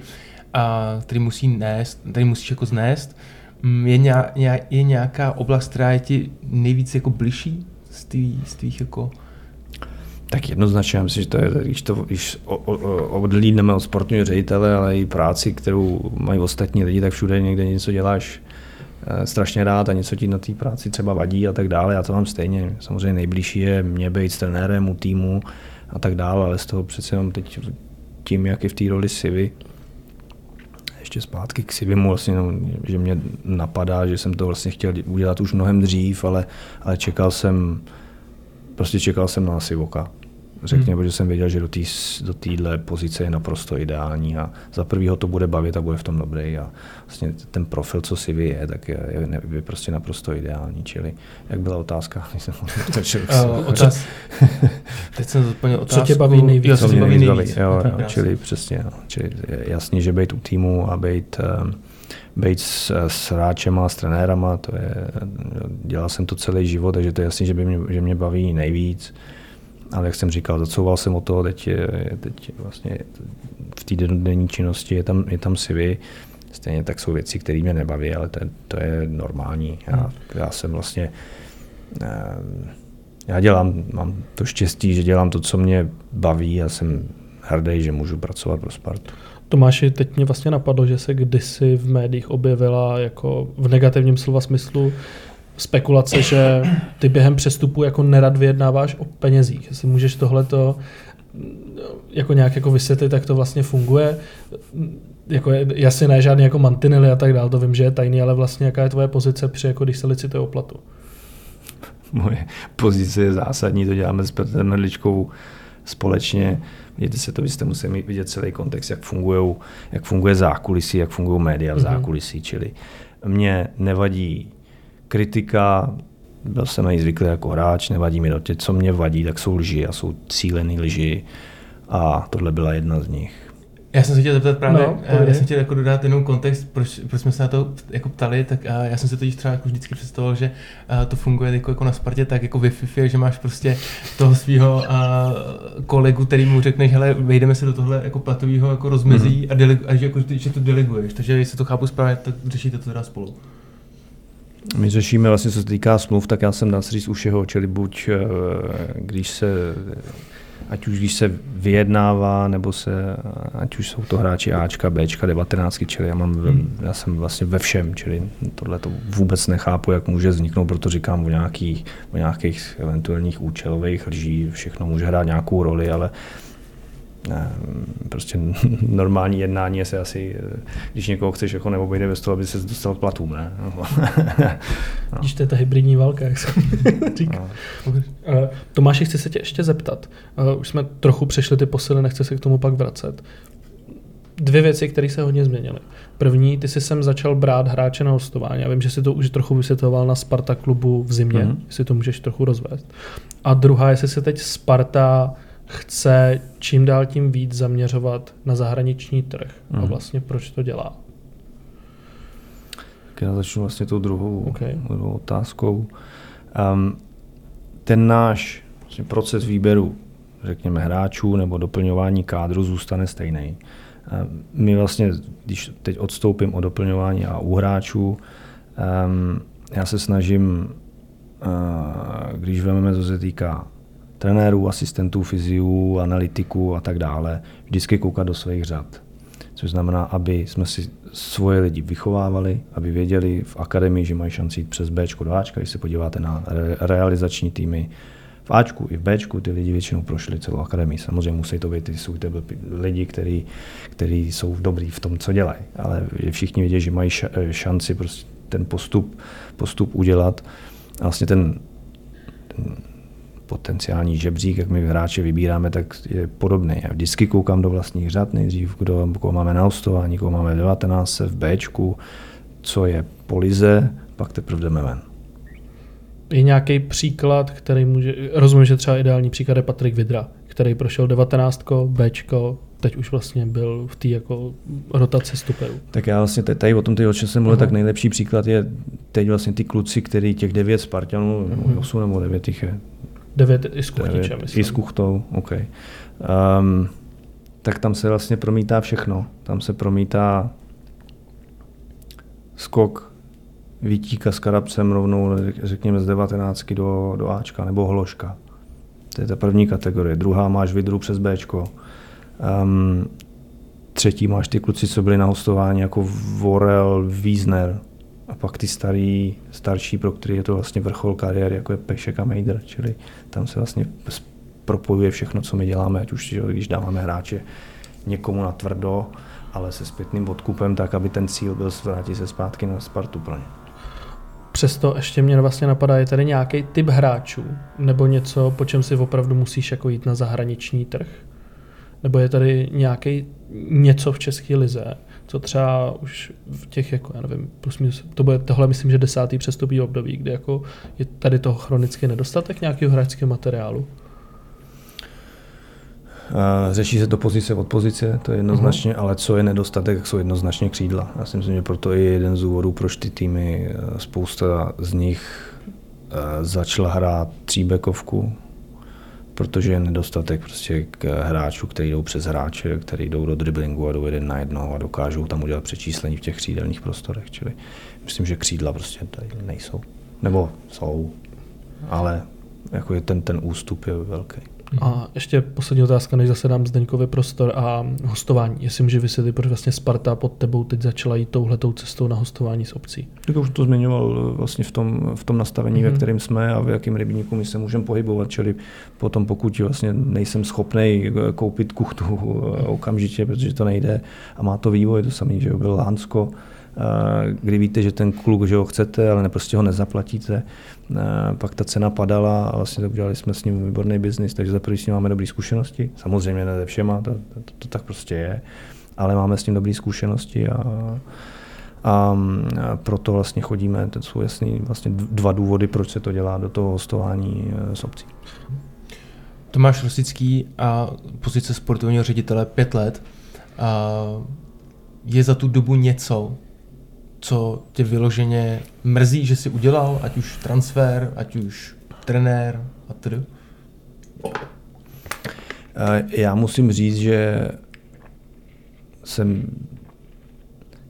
a, který musí nést, který musíš jako znést. Mm, je, nějak, je nějaká oblast, která je ti nejvíc jako bližší z tvých, z tvých jako tak jednoznačně, myslím, že to je, když, to, když odlídneme od sportovního ředitele, ale i práci, kterou mají ostatní lidi, tak všude někde něco děláš eh, strašně rád a něco ti na té práci třeba vadí a tak dále. Já to mám stejně. Samozřejmě nejbližší je mě být s trenérem u týmu a tak dále, ale z toho přece jenom teď tím, jak je v té roli Sivy, ještě zpátky k Sivimu, vlastně, no, že mě napadá, že jsem to vlastně chtěl udělat už mnohem dřív, ale, ale čekal jsem, prostě čekal jsem na Sivoka řekněme, hmm. že jsem věděl, že do, tý, do téhle pozice je naprosto ideální a za prvýho to bude bavit a bude v tom dobrý a vlastně ten profil, co si vy je, tak je, je, je prostě naprosto ideální, čili jak byla otázka? uh, otáz... Teď jsem zaplnil otázku. Co tě baví nejvíc? Co mě baví nejvíc. Jo, jo, čili přesně, jo, čili jasný, že být u týmu a být um, být s, s hráčema, s trenérama, to je, dělal jsem to celý život, takže to je jasný, že, by mě, že mě baví nejvíc ale jak jsem říkal, zacouval jsem o toho, teď, je, teď vlastně v té denní činnosti je tam, je tam vy. Stejně tak jsou věci, které mě nebaví, ale to, to je normální. Já, hmm. já jsem vlastně, ehm, já dělám, mám to štěstí, že dělám to, co mě baví a jsem hrdý, že můžu pracovat pro Spartu. Tomáši, teď mě vlastně napadlo, že se kdysi v médiích objevila jako v negativním slova smyslu spekulace, že ty během přestupu jako nerad vyjednáváš o penězích. Jestli můžeš tohleto jako nějak jako vysvětlit, jak to vlastně funguje. Jako je, jasně ne žádný jako mantinely a tak dále, to vím, že je tajný, ale vlastně jaká je tvoje pozice při, jako když se licituje o platu? Moje pozice je zásadní, to děláme s Petrem Medličkou společně. Vidíte se to, byste museli vidět celý kontext, jak, fungují, jak funguje zákulisí, jak fungují média v mm-hmm. zákulisí, čili mě nevadí kritika, byl jsem i zvyklý jako hráč, nevadí mi to. Tě, co mě vadí, tak jsou lži a jsou cílený lži a tohle byla jedna z nich. Já jsem se chtěl zeptat právě, no, eh, já jsem chtěl jako dodat jenom kontext, proč, proč jsme se na to jako ptali, tak uh, já jsem se totiž třeba jako vždycky představoval, že uh, to funguje jako, jako na Spartě, tak jako ve FIFA, že máš prostě toho svého kolegu, který mu řekneš, hele, vejdeme se do tohle jako platového jako rozmezí mm-hmm. a, delegu, a že, jako, že to deleguješ, takže jestli to chápu správně, tak řešíte to teda spolu. My řešíme vlastně, co se týká smluv, tak já jsem dá se říct u všeho, čili buď eh, když se, ať už když se vyjednává, nebo se, ať už jsou to hráči Ačka, Bčka, 19, čili já, mám, hmm. já jsem vlastně ve všem, čili tohle to vůbec nechápu, jak může vzniknout, proto říkám o nějakých, o nějakých eventuálních účelových lží, všechno může hrát nějakou roli, ale prostě normální jednání je se asi, když někoho chceš jako nebo bez toho, aby se dostal k platům, ne? no. Když to je ta hybridní válka, jak se říká. No. Uh, Tomáši, chci se tě ještě zeptat. Uh, už jsme trochu přešli ty posily, nechci se k tomu pak vracet. Dvě věci, které se hodně změnily. První, ty jsi sem začal brát hráče na hostování. Já vím, že si to už trochu vysvětloval na Sparta klubu v zimě, mm-hmm. jestli to můžeš trochu rozvést. A druhá, jestli se teď Sparta chce čím dál tím víc zaměřovat na zahraniční trh. Mm. A mhm. vlastně proč to dělá? Tak já začnu vlastně tou druhou, okay. druhou otázkou. Um, ten náš vlastně proces výběru, řekněme, hráčů nebo doplňování kádru zůstane stejný. Um, my vlastně, když teď odstoupím o doplňování a u hráčů, um, já se snažím, uh, když vezmeme, co se týká trenérů, asistentů, fyziů, analytiků a tak dále, vždycky koukat do svých řad. Což znamená, aby jsme si svoje lidi vychovávali, aby věděli v akademii, že mají šanci jít přes B do Ačka. Když se podíváte na re- realizační týmy, v Ačku i v Bčku ty lidi většinou prošli celou akademii. Samozřejmě musí to být ty jsou lidi, kteří, kteří jsou dobrý v tom, co dělají. Ale všichni vědí, že mají šanci prostě ten postup, postup udělat. A vlastně ten, ten potenciální žebřík, jak my hráče vybíráme, tak je podobný. Já vždycky koukám do vlastních řad nejdřív, kdo, koho máme na hostování, koho máme v 19 v Bčku, co je po lize, pak teprve jdeme ven. je nějaký příklad, který může, rozumím, že třeba ideální příklad je Patrik Vidra, který prošel 19, Bčko, teď už vlastně byl v té jako rotaci stuperů. Tak já vlastně tady o tom, ty, o čem jsem mluvil, tak nejlepší příklad je teď vlastně ty kluci, který těch devět Spartanů, nebo osm nebo devět jich je. Devět i s Kuchtičem, myslím. I s Kuchtou, OK. Um, tak tam se vlastně promítá všechno. Tam se promítá skok Vítíka s Karabcem rovnou, řekněme, z 19 do, do Ačka, nebo Hloška. To je ta první kategorie. Druhá máš Vidru přes Bčko. Um, třetí máš ty kluci, co byli na hostování, jako Vorel, Wiesner. A pak ty starý, starší, pro který je to vlastně vrchol kariéry, jako je Pešek a Mejder. Čili tam se vlastně propojuje všechno, co my děláme, ať už když dáváme hráče někomu na tvrdo, ale se zpětným odkupem, tak aby ten cíl byl vrátit se zpátky na Spartu pro ně. Přesto ještě mě vlastně napadá, je tady nějaký typ hráčů, nebo něco, po čem si opravdu musíš jako jít na zahraniční trh? Nebo je tady nějaký něco v České lize, co třeba už v těch, jako já nevím, plus minus, to bude tohle myslím, že desátý přestupí období, kde jako je tady toho chronický nedostatek nějakého hráčského materiálu. Eh, Řeší se to pozice od pozice, to je jednoznačně, ale co je nedostatek, jsou jednoznačně křídla. Já si myslím, že proto je jeden z důvodů, proč ty týmy, eh, spousta z nich eh, začala hrát tříbekovku, protože je nedostatek prostě k hráčů, kteří jdou přes hráče, kteří jdou do driblingu a jdou jeden na jednoho a dokážou tam udělat přečíslení v těch křídelných prostorech. Čili myslím, že křídla prostě tady nejsou. Nebo jsou, ale jako je ten, ten ústup je velký. A ještě poslední otázka, než zase dám Zdeňkovi prostor a hostování. Jestli může vysvětlit, proč vlastně Sparta pod tebou teď začala jít touhletou cestou na hostování s obcí. Tak už to zmiňoval eh, vlastně v tom, v tom nastavení, mm-hmm. ve Mhm. kterém jsme a v jakém rybníku my se můžeme pohybovat, čili potom pokud vlastně nejsem schopný koupit kuchtu eh, okamžitě, protože to nejde a má to vývoj, to samý, že jo, byl Lánsko, eh, kdy víte, že ten kluk, že ho chcete, ale prostě ho nezaplatíte, eh, pak ta cena padala a vlastně udělali jsme s ním výborný biznis, takže za první s ním máme dobré zkušenosti, samozřejmě ne se všema, to, to, to, to tak prostě je, ale máme s ním dobré zkušenosti a a a proto vlastně chodíme, to jsou jasný vlastně dva důvody, proč se to dělá do toho hostování eh, s obcí. Tomáš Rosický a pozice sportovního ředitele pět let. A je za tu dobu něco, co tě vyloženě mrzí, že jsi udělal, ať už transfer, ať už trenér a tedy? Eh, Já musím říct, že jsem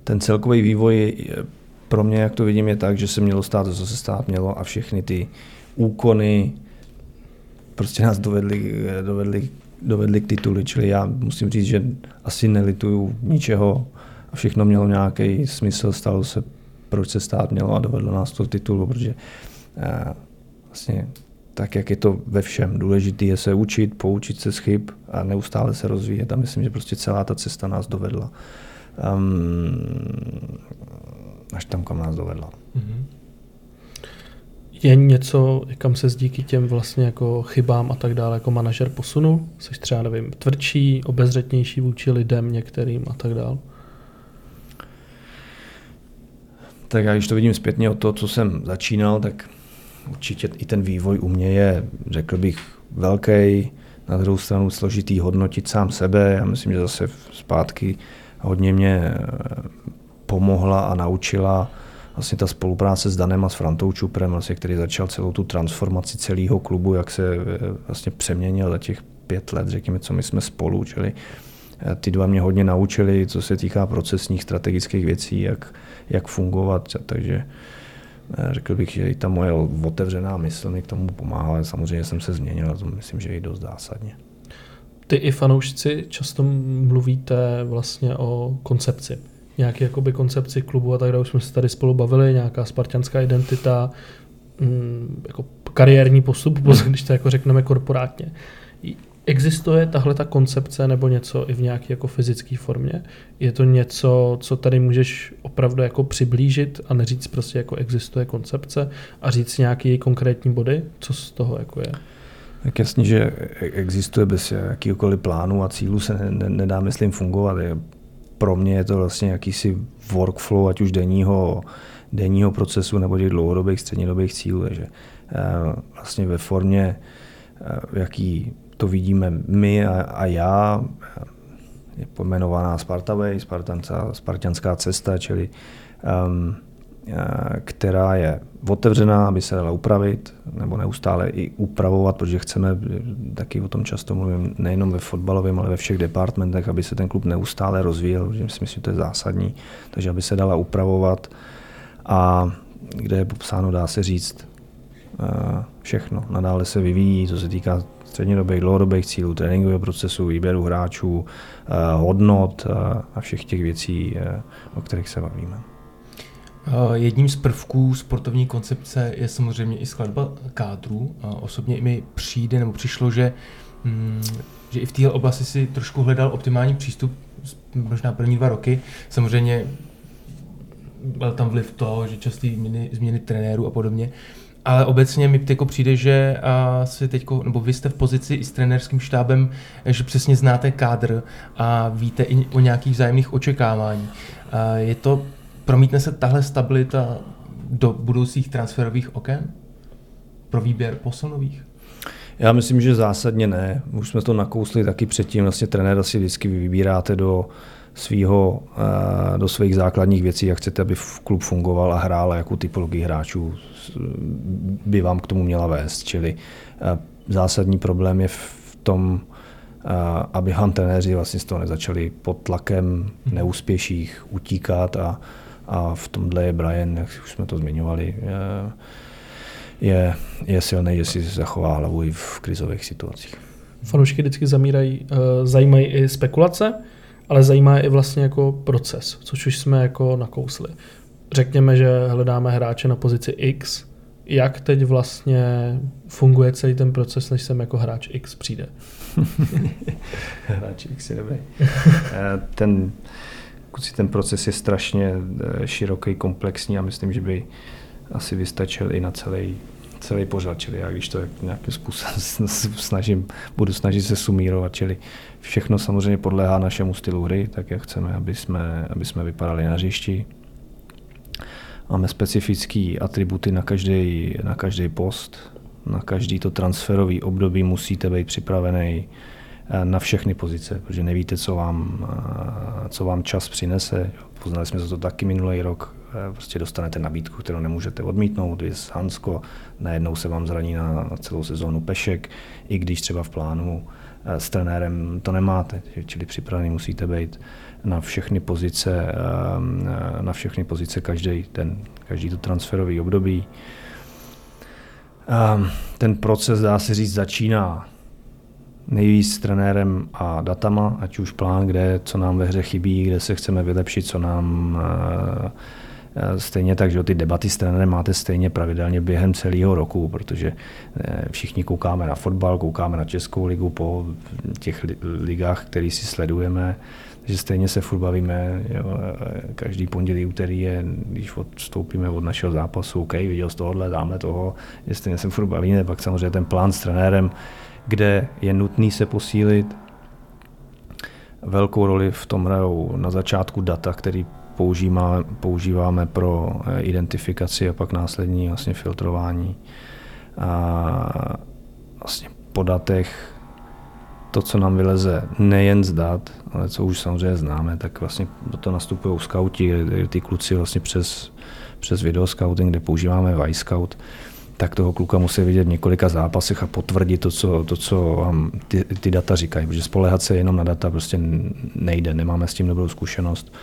ten celkový vývoj pro mě, jak to vidím, je tak, že se mělo stát co se stát mělo a všechny ty úkony prostě nás dovedly, dovedly, dovedly k tituli, čili já musím říct, že asi nelituju ničeho a všechno mělo nějaký smysl, stalo se, proč se stát mělo a dovedlo nás to k titulu, protože eh, vlastně tak, jak je to ve všem. Důležité je se učit, poučit se z chyb a neustále se rozvíjet a myslím, že prostě celá ta cesta nás dovedla. Um, až tam, kam nás dovedla. Mhm. Je něco, kam se díky těm vlastně jako chybám a tak dále jako manažer posunul? Jsi třeba, nevím, tvrdší, obezřetnější vůči lidem některým a tak dále? Tak já když to vidím zpětně od toho, co jsem začínal, tak určitě i ten vývoj u mě je, řekl bych, velký. Na druhou stranu složitý hodnotit sám sebe. Já myslím, že zase zpátky hodně mě eh, pomohla a naučila vlastně ta spolupráce s Danem a s Frantou Čuprem, vlastně, který začal celou tu transformaci celého klubu, jak se eh, vlastně přeměnil za těch pět let, řekněme, co my jsme spolu, čili eh, ty dva mě hodně naučili, co se týká procesních strategických věcí, jak, jak fungovat, takže eh, řekl bych, že i ta moje otevřená mysl mi k tomu pomáhala, ale samozřejmě jsem se změnil a to myslím, že i dost zásadně. Ty i fanoušci často mluvíte vlastně o koncepci. Nějaký jakoby koncepci klubu a tak dále. Už jsme se tady spolu bavili, nějaká spartianská identita, mm, jako kariérní postup, když to jako řekneme korporátně. Existuje tahle ta koncepce nebo něco i v nějaké jako fyzické formě? Je to něco, co tady můžeš opravdu jako přiblížit a neříct prostě jako existuje koncepce a říct nějaký konkrétní body? Co z toho jako je? Tak jasně, že existuje bez jakýkoliv plánu a cílu se ne, ne, nedá, myslím, fungovat. Pro mě je to vlastně jakýsi workflow, ať už denního, denního procesu nebo těch dlouhodobých, střednědobých cílů. Takže vlastně ve formě, v jaký to vidíme my a, a já, je pojmenovaná Sparta Way, Spartanská cesta, čili um, která je otevřená, aby se dala upravit, nebo neustále i upravovat, protože chceme, taky o tom často mluvím, nejenom ve fotbalovém, ale ve všech departmentech, aby se ten klub neustále rozvíjel, protože si myslím, že to je zásadní, takže aby se dala upravovat a kde je popsáno, dá se říct, všechno. Nadále se vyvíjí, co se týká střednědobých, dlouhodobých cílů, tréninkového procesu, výběru hráčů, hodnot a všech těch věcí, o kterých se bavíme. Jedním z prvků sportovní koncepce je samozřejmě i skladba kádru. Osobně mi přijde nebo přišlo, že, mm, že i v téhle oblasti si trošku hledal optimální přístup, možná první dva roky. Samozřejmě byl tam vliv toho, že častý změny, změny trenérů a podobně. Ale obecně mi jako přijde, že si teďko, nebo vy jste v pozici i s trenérským štábem, že přesně znáte kádr a víte i o nějakých vzájemných očekávání. Je to Promítne se tahle stabilita do budoucích transferových oken? Pro výběr posilových? Já myslím, že zásadně ne. Už jsme to nakousli taky předtím. Vlastně trenéra si vždycky vybíráte do svýho, eh, do svých základních věcí, jak chcete, aby klub fungoval a hrál a jakou typologii hráčů by vám k tomu měla vést. Čili eh, zásadní problém je v tom, eh, aby han trenéři vlastně z toho nezačali pod tlakem mhm. neúspěších utíkat a, a v tomhle je Brian, jak už jsme to zmiňovali, je, je silný, že si zachová hlavu i v krizových situacích. Fanoušky vždycky zamírají, zajímají i spekulace, ale zajímá je i vlastně jako proces, což už jsme jako nakousli. Řekněme, že hledáme hráče na pozici X, jak teď vlastně funguje celý ten proces, než sem jako hráč X přijde? hráč X je dobrý. Eh, ten, ten proces je strašně eh, široký, komplexní a myslím, že by asi vystačil i na celý, celý pořad, čili já když to nějakým způsobem snažím, budu snažit se sumírovat, čili všechno samozřejmě podléhá našemu stylu hry, tak jak chceme, aby jsme, aby jsme vypadali na hřišti. Máme specifické atributy na každý, na každý post, na každý to transferový období musíte být připravený Eh, na všechny pozice, protože nevíte, co vám, eh, co vám čas přinese. Poznali jsme to taky minulý rok. Eh, prostě dostanete nabídku, kterou nemůžete odmítnout. Vy z Hansko, najednou se vám zraní na, na celou sezónu Pešek, i když třeba v plánu s trenérem to nemáte, čili připravený musíte být na všechny pozice, na všechny pozice každý ten, každý to transferový období. Ten proces, dá se říct, začíná nejvíc s trenérem a datama, ať už plán, kde, co nám ve hře chybí, kde se chceme vylepšit, co nám eh, eh, Stejně tak, že ty debaty s trenérem máte stejně pravidelně během celého roku, protože eh, všichni koukáme na fotbal, koukáme na Českou ligu po těch ligách, které si sledujeme, takže stejně se furt bavíme, jo, každý pondělí, úterý je, když odstoupíme od našeho zápasu, OK, viděl z tohohle, dáme toho, že stejně se furt bavíme, pak samozřejmě ten plán s trenérem, kde je nutný se posílit. Velkou roli v tom hrajou na začátku data, který používáme, používáme pro eh, identifikaci a pak následní vlastně filtrování. A vlastně po datech to, co nám vyleze nejen z dat, ale co už samozřejmě známe, tak vlastně do toho nastupují scouti, ty kluci vlastně přes, přes video scouting, kde používáme Scout, tak toho kluka musí vidět v několika zápasech a potvrdit to, co, to, co vám ty, ty data říkají, protože spolehat se jenom na data prostě nejde, nemáme s tím dobrou zkušenost.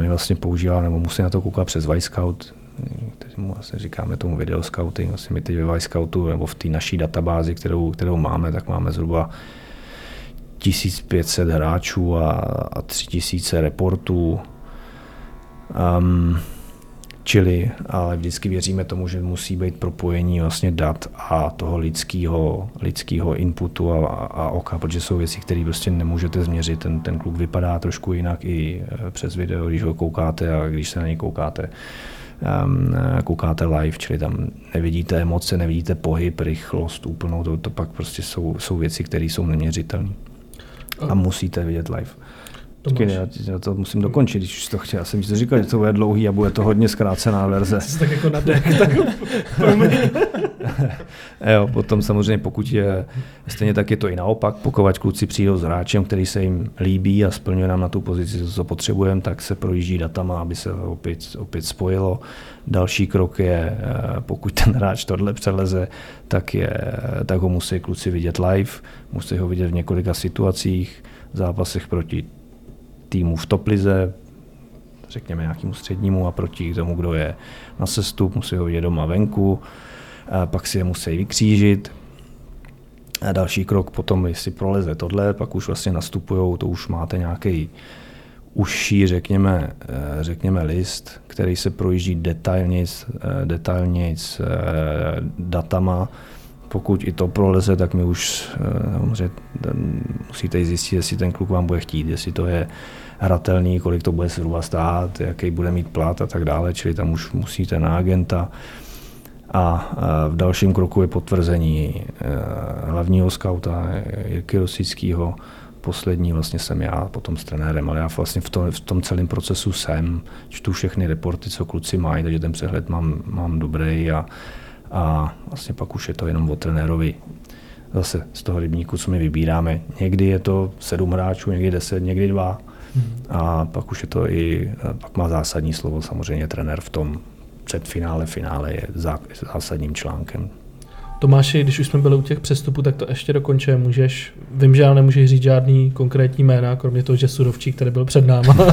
My vlastně používáme, nebo musíme na to koukat přes Vyscout, mu vlastně říkáme tomu video scouting. Vlastně my teď ve Vyscoutu nebo v té naší databázi, kterou, kterou máme, tak máme zhruba 1500 hráčů a, a 3000 reportů. Um, Čili, ale vždycky věříme tomu, že musí být propojení vlastně dat a toho lidského, lidského inputu a, a oka, protože jsou věci, které prostě nemůžete změřit. Ten, ten kluk vypadá trošku jinak i eh, přes video, když ho koukáte a když se na něj koukáte um, koukáte live, čili tam nevidíte emoce, nevidíte pohyb, rychlost úplnou, to, to pak prostě jsou, jsou věci, které jsou neměřitelné. A musíte vidět live. Počkej, já, já to musím dokončit, když už to chtěl. Já jsem ti to říkal, že to bude dlouhý a bude to hodně zkrácená verze. Jsi tak jako na dech, tak jo, potom samozřejmě pokud je, stejně tak je to i naopak, pokud kluci přijdou s hráčem, který se jim líbí a splňuje nám na tu pozici, co potřebujeme, tak se projíždí datama, aby se opět, opět spojilo. Další krok je, eh, pokud ten hráč tohle přeleze, tak, je, tak ho musí kluci vidět live, musí ho vidět v několika situacích, zápasech proti týmu v toplize, řekněme nějakému střednímu a proti tomu, kdo je na sestup, musí ho vidět doma venku, pak si je musí vykřížit. A další krok potom, jestli proleze tohle, pak už vlastně nastupují, to už máte nějaký užší, řekněme, eh, řekněme list, který se projíždí detailnějc, eh, detailnějc eh, datama. Pokud i to proleze, tak my už musíte zjistit, jestli ten kluk vám bude chtít, jestli to je hratelný, kolik to bude zhruba stát, jaký bude mít plat a tak dále, čili tam už musíte na agenta. A v dalším kroku je potvrzení hlavního skauta Jirky Rosického, poslední vlastně jsem já, potom s trenérem, ale já vlastně v tom, v tom celém procesu jsem, čtu všechny reporty, co kluci mají, takže ten přehled mám, mám dobrý a, a vlastně pak už je to jenom o trenérovi. Zase z toho rybníku, co my vybíráme. Někdy je to sedm hráčů, někdy deset, někdy dva. Hmm. A pak už je to i, pak má zásadní slovo samozřejmě trenér v tom předfinále, finále je zásadním článkem. Tomáši, když už jsme byli u těch přestupů, tak to ještě dokončuje. Můžeš, vím, že já nemůžeš říct žádný konkrétní jména, kromě toho, že Surovčík, který byl před náma.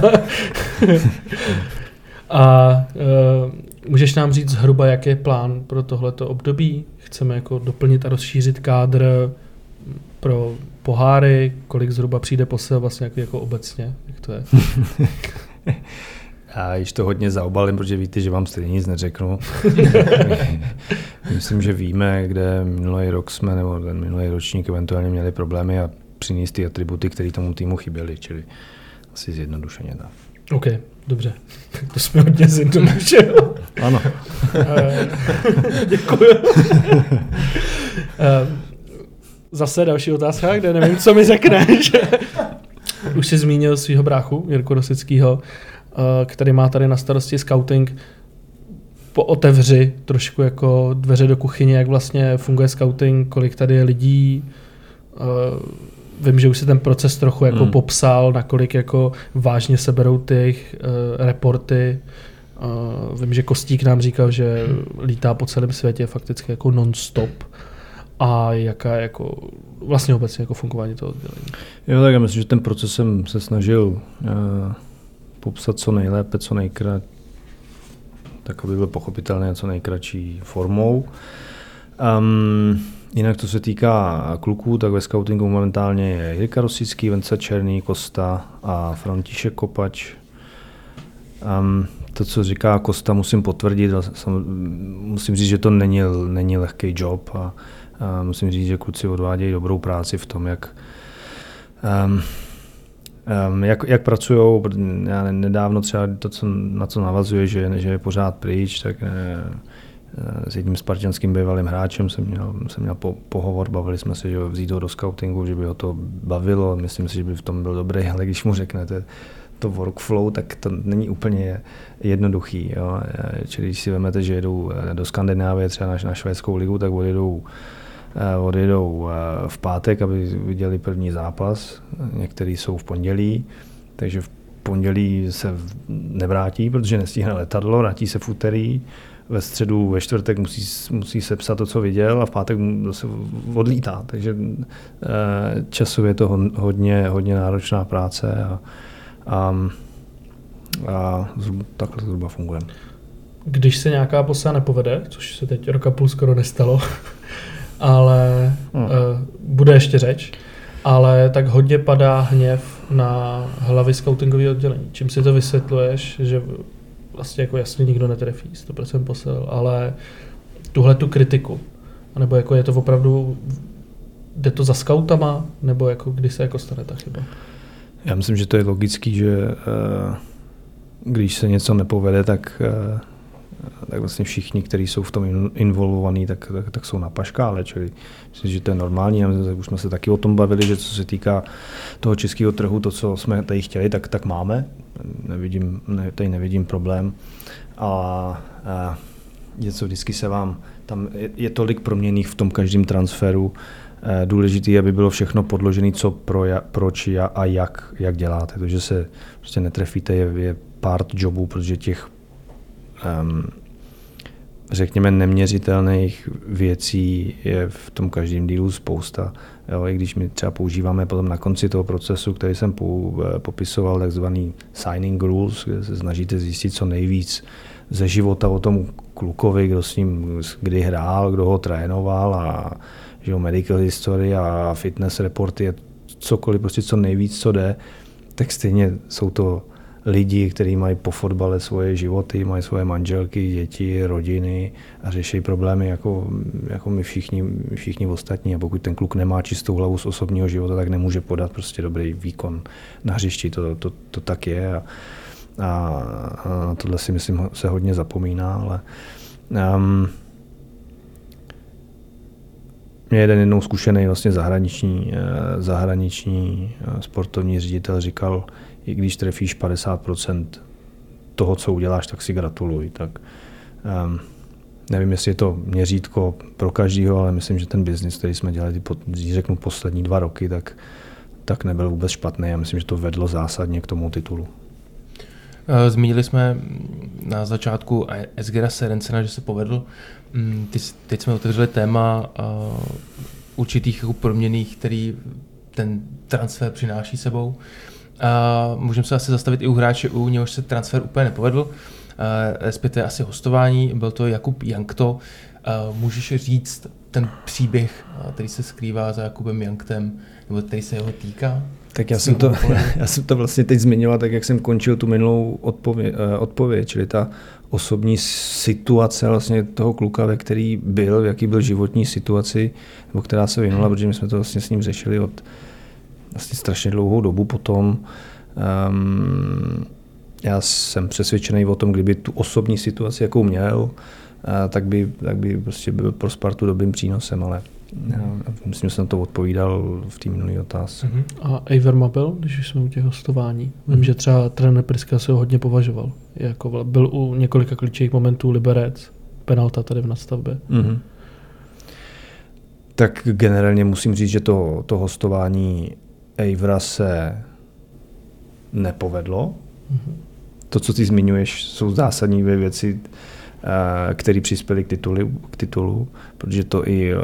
A uh, můžeš nám říct zhruba, jaký je plán pro tohleto období? Chceme jako doplnit a rozšířit kádr pro poháry, kolik zhruba přijde posil vlastně jako, jako obecně, jak to je? Já již to hodně zaobalím, protože víte, že vám stejně nic neřeknu. Myslím, že víme, kde minulý rok jsme, nebo ten minulý ročník eventuálně měli problémy a přinést ty atributy, které tomu týmu chyběly, čili asi zjednodušeně tak. OK, dobře. To jsme hodně zjednodušili. Ano. Eh, děkuji. Eh, zase další otázka, kde nevím, co mi řekneš. Už jsi zmínil svého bráchu, Jirku Rosického. Eh, který má tady na starosti scouting, pootevři trošku jako dveře do kuchyně, jak vlastně funguje scouting, kolik tady je lidí. Vím, že už si ten proces trochu jako hmm. popsal, nakolik jako vážně se berou ty uh, reporty. Uh, vím, že Kostík nám říkal, že lítá po celém světě fakticky jako non-stop. A jaká jako vlastně obecně jako fungování toho oddělení? Jo, tak já myslím, že ten proces jsem se snažil uh popsat co nejlépe, co nejkrat, tak aby byl pochopitelný co nejkratší formou. Um, jinak to se týká kluků, tak ve scoutingu momentálně je Jirka Rosický, Vence Černý, Kosta a František Kopač. Um, to, co říká Kosta, musím potvrdit. Musím říct, že to není, není lehký job a, a musím říct, že kluci odvádějí dobrou práci v tom, jak um, Um, jak, jak pracují, já nedávno třeba to, co, na co navazuje, že, že je pořád pryč, tak ne, s jedním spartianským bývalým hráčem jsem měl, jsem měl po, pohovor, bavili jsme se, že vzít ho do scoutingu, že by ho to bavilo, myslím si, že by v tom byl dobrý, ale když mu řeknete to workflow, tak to není úplně jednoduchý. Jo. Čili když si vezmete, že jedou do Skandinávie, třeba na, na švédskou ligu, tak odjedou Eh, odjedou eh, v pátek, aby viděli první zápas. Některý jsou v pondělí, takže v pondělí se nevrátí, protože nestihne letadlo, vrátí se v úterý, ve středu, ve čtvrtek musí, musí sepsat to, co viděl a v pátek zase odlítá. Takže eh, časově je to hodně, hodně náročná práce a, a, a takhle zhruba funguje. Když se nějaká posa nepovede, což se teď roka půl skoro nestalo, ale hmm. uh, bude ještě řeč, ale tak hodně padá hněv na hlavy scoutingového oddělení. Čím si to vysvětluješ, že vlastně jako jasně nikdo netrefí, 100% posel, ale tuhle tu kritiku, nebo jako je to opravdu, jde to za scoutama, nebo jako kdy se jako stane ta chyba? Já myslím, že to je logický, že uh, když se něco nepovede, tak uh, tak vlastně všichni, kteří jsou v tom involvovaní, tak, tak, tak jsou na paškále, čili myslím, že to je normální. Už jsme se taky o tom bavili, že co se týká toho českého trhu, to, co jsme tady chtěli, tak, tak máme. Nevidím, ne, tady nevidím problém. A, a něco vždycky se vám, tam je, je tolik proměných v tom každém transferu, eh, důležité, aby bylo všechno podložené, co pro, proč a jak, jak děláte. To, že se prostě netrefíte, je, je part jobů, protože těch um, řekněme, neměřitelných věcí je v tom každém dílu spousta. Jo, I když my třeba používáme potom na konci toho procesu, který jsem eh, popisoval, takzvaný signing rules, kde se snažíte zjistit co nejvíc ze života o tom klukovi, kdo s ním kdy hrál, kdo ho trénoval a že jo, medical history a fitness reporty, cokoliv, prostě co nejvíc, co jde, tak stejně jsou to lidi, kteří mají po fotbale svoje životy, mají svoje manželky, děti, rodiny a řeší problémy jako, jako my všichni, všichni ostatní. A pokud ten kluk nemá čistou hlavu z osobního života, tak nemůže podat prostě dobrý výkon na hřišti. To, to, to tak je. A, a, a tohle si myslím se hodně zapomíná, ale um, mě jeden jednou zkušený vlastně zahraniční, eh, zahraniční eh, sportovní ředitel říkal, i když trefíš 50% toho, co uděláš, tak si gratuluj. Tak um, nevím, jestli je to měřítko pro každého, ale myslím, že ten biznis, který jsme dělali, když řeknu poslední dva roky, tak, tak nebyl vůbec špatný a myslím, že to vedlo zásadně k tomu titulu. Eh, zmínili jsme na začátku Esgera Serencena, že se povedl. Mm, teď jsme otevřeli téma eh, určitých jako proměných, který ten transfer přináší sebou. A můžeme se asi zastavit i u hráče, u něhož se transfer úplně nepovedl, respektive asi hostování, byl to Jakub Jankto. Můžeš říct ten příběh, který se skrývá za Jakubem Janktem, nebo který se jeho týká? Tak já jsem, to, já jsem to vlastně teď zmiňoval, tak jak jsem končil tu minulou odpověď, eh, odpověď čili ta osobní situace vlastně toho kluka, ve který byl, v jaký byl životní situaci, nebo která se věnovala, protože my jsme to vlastně s ním řešili od vlastně strašně dlouhou dobu potom. Um, já jsem přesvědčený o tom, kdyby tu osobní situaci, jakou měl, uh, tak by, tak by prostě byl pro Spartu dobrým přínosem, ale myslím, že jsem to odpovídal v té minulé otázce. Uh-huh. A Eiver Mabel, když jsme u těch hostování, uh-huh. vím, že třeba trenér Priska se ho hodně považoval. Jako byl u několika klíčových momentů Liberec, penalta tady v nastavbě. Uh-huh. Tak generálně musím říct, že to, to hostování Eivra se nepovedlo. Mm-hmm. To, co ty zmiňuješ, jsou zásadní věci, eh, které přispěly k, tituli, k titulu, protože to i eh,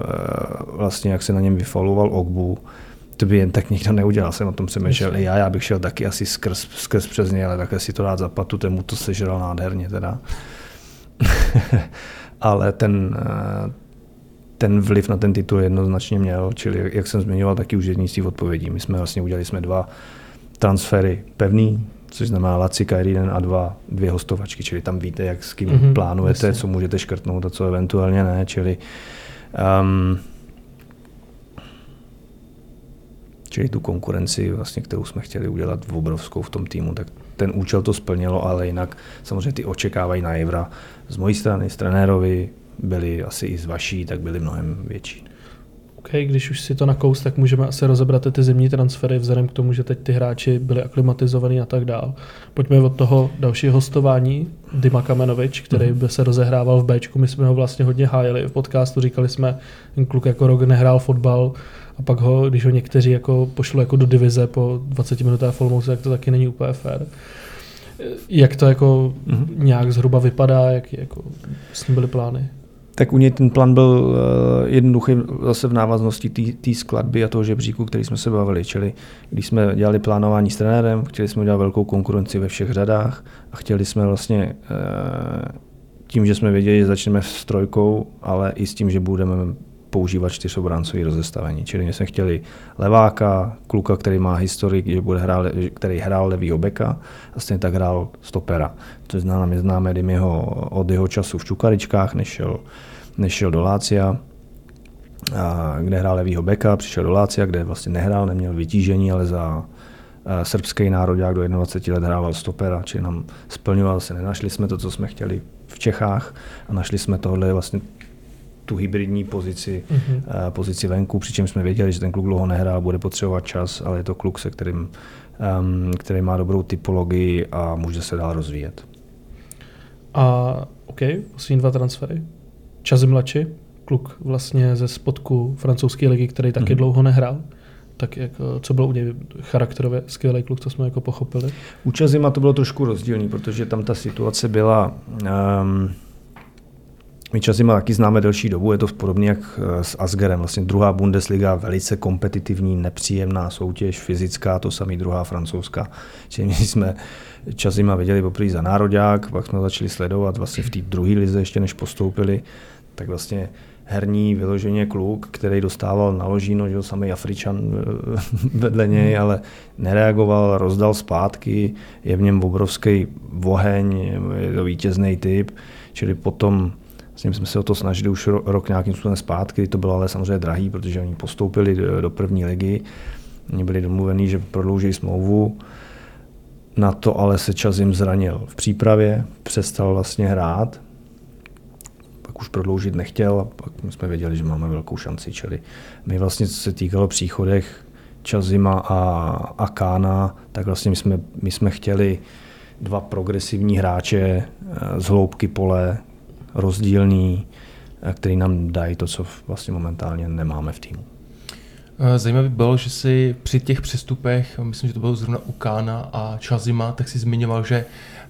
vlastně, jak se na něm vyfaloval Ogbu, to by jen tak nikdo neudělal. Jsem o tom přemýšlel i já, já bych šel taky asi skrz, skrz přes něj, ale takhle si to dát za patu, mu to sežral nádherně teda. ale ten, eh, ten vliv na ten titul jednoznačně měl, čili jak jsem zmiňoval, taky už jední z těch odpovědí. My jsme vlastně udělali jsme dva transfery pevný, což znamená Laci Kairinen a dva, dvě hostovačky, čili tam víte, jak s kým mm-hmm, plánujete, jasně. co můžete škrtnout a co eventuálně ne, čili um, čili tu konkurenci, vlastně, kterou jsme chtěli udělat v obrovskou v tom týmu, tak ten účel to splnilo, ale jinak samozřejmě ty očekávají na Evra z mojí strany, z trenérovi, byly asi i z vaší, tak byly mnohem větší. Když už si to nakous, tak můžeme asi rozebrat ty zimní transfery vzhledem k tomu, že teď ty hráči byli aklimatizovaní a tak dál. Pojďme od toho dalšího hostování, Dima Kamenovič, který mm-hmm. by se rozehrával v Bčku. My jsme ho vlastně hodně hájili v podcastu, říkali jsme, ten kluk jako rok nehrál fotbal a pak ho, když ho někteří jako pošlo jako do divize po 20 minutách Olomouce, tak to taky není úplně fér. Jak to jako mm-hmm. nějak zhruba vypadá, jak jako s ním byly plány? Tak u něj ten plán byl uh, jednoduchý zase v návaznosti té skladby a toho žebříku, který jsme se bavili. Čili když jsme dělali plánování s trenérem, chtěli jsme udělat velkou konkurenci ve všech řadách a chtěli jsme vlastně uh, tím, že jsme věděli, že začneme s trojkou, ale i s tím, že budeme používat čtyřobráncový rozestavení. Čili my jsme chtěli leváka, kluka, který má historii, že bude hrál, který hrál levýho beka a stejně tak hrál stopera. To znamená, my známe jeho, od jeho času v Čukaričkách, než šel, než šel do Lácia, a kde hrál levýho beka, přišel do Lácia, kde vlastně nehrál, neměl vytížení, ale za srbský národák do 21 let hrával stopera, či nám splňoval se, nenašli jsme to, co jsme chtěli v Čechách a našli jsme tohle vlastně tu hybridní pozici, mm-hmm. pozici venku, přičemž jsme věděli, že ten kluk dlouho nehrál, bude potřebovat čas, ale je to kluk, se kterým, um, který má dobrou typologii a může se dál rozvíjet. A OK, poslední dva transfery. Čazy mladší, kluk vlastně ze spodku francouzské ligy, který taky mm-hmm. dlouho nehrál. Tak jako, co bylo u něj charakterově skvělý kluk, to jsme jako pochopili. U Čazima to bylo trošku rozdílný, protože tam ta situace byla um, my Čazima taky známe delší dobu, je to podobně jak eh, s Asgerem. Vlastně druhá Bundesliga, velice kompetitivní, nepříjemná soutěž, fyzická, to samý druhá francouzská. Čili my jsme Čazima viděli poprvé za národák, pak jsme začali sledovat vlastně v té druhé lize, ještě než postoupili, tak vlastně herní vyloženě kluk, který dostával na ložíno, že samý Afričan eh, vedle něj, ale nereagoval, rozdal zpátky, je v něm obrovský oheň, je to vítězný typ, čili potom s ním jsme se o to snažili už rok nějakým způsobem zpátky, to bylo ale samozřejmě drahý, protože oni postoupili do, do první ligy, oni byli domluvení, že prodlouží smlouvu, na to ale se Čazim zranil v přípravě, přestal vlastně hrát, pak už prodloužit nechtěl a pak jsme věděli, že máme velkou šanci, čili my vlastně, co se týkalo příchodech Čazima a, a Kána, tak vlastně my jsme, my jsme chtěli dva progresivní hráče eh, z hloubky pole, rozdílný, eh, který nám dají to, co vlastně momentálně nemáme v týmu. Eh, zajímavé bylo, že si při těch přestupech, myslím, že to bylo zrovna u Kána a Čazima, tak si zmiňoval, že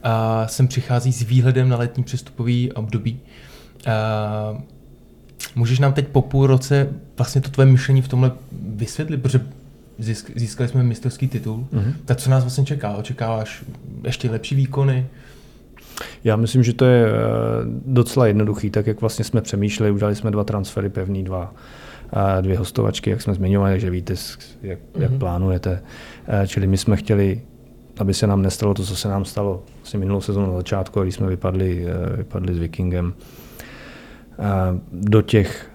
uh, sem přichází s výhledem na letní přestupový období. Můžeš nám teď po půl roce vlastně to tvoje myšlení v tomhle vysvětlit, protože získali jsme mistrovský titul, mm-hmm. tak co nás vlastně čeká? Očekáváš ještě lepší výkony? Já myslím, že to je eh, docela jednoduchý, tak jak vlastně jsme přemýšleli, udělali jsme dva transfery pevný, dva, eh, dvě hostovačky, jak jsme zmiňovali, že víte, jak, mm-hmm. jak mhm. plánujete. Eh, čili my jsme chtěli, aby se nám nestalo to, co se nám stalo vlastně minulou sezónu na začátku, když jsme vypadli, vypadli s Vikingem. Do těch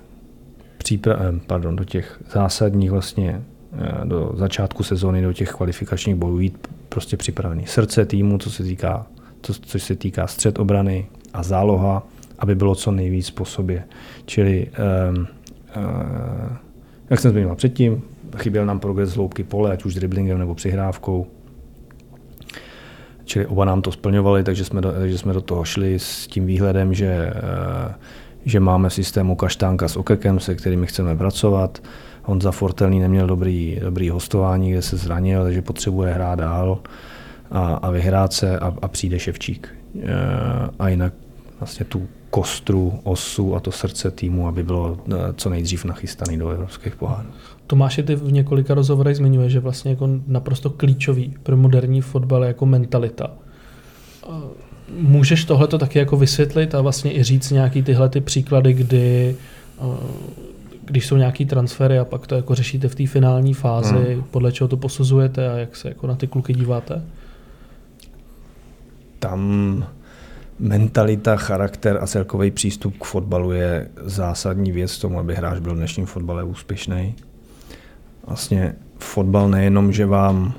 přípra- pardon, do těch zásadních vlastně do začátku sezóny, do těch kvalifikačních bojů jít prostě připravený. Srdce týmu, co se týká to, což se týká střed obrany a záloha, aby bylo co nejvíc po sobě. Čili, um, uh, jak jsem zmiňoval předtím, chyběl nám progres z hloubky pole, ať už driblingem nebo přihrávkou. Čili oba nám to splňovali, takže jsme do, takže jsme do toho šli s tím výhledem, že, uh, že máme systému kaštánka s okekem, se kterými chceme pracovat. Honza Fortelný neměl dobrý, dobrý hostování, kde se zranil, takže potřebuje hrát dál a, a vyhrát se a, a přijde Ševčík. E, a jinak vlastně tu kostru, osu a to srdce týmu, aby bylo e, co nejdřív nachystaný do evropských pohárů. Tomáš, ty v několika rozhovorech zmiňuje, že vlastně jako naprosto klíčový pro moderní fotbal je jako mentalita. Můžeš tohle taky jako vysvětlit a vlastně i říct nějaký tyhle ty příklady, kdy když jsou nějaký transfery a pak to jako řešíte v té finální fázi, hmm. podle čeho to posuzujete a jak se jako na ty kluky díváte? Tam mentalita, charakter a celkový přístup k fotbalu je zásadní věc tomu, aby hráč byl v dnešním fotbale úspěšný. Vlastně fotbal nejenom, že vám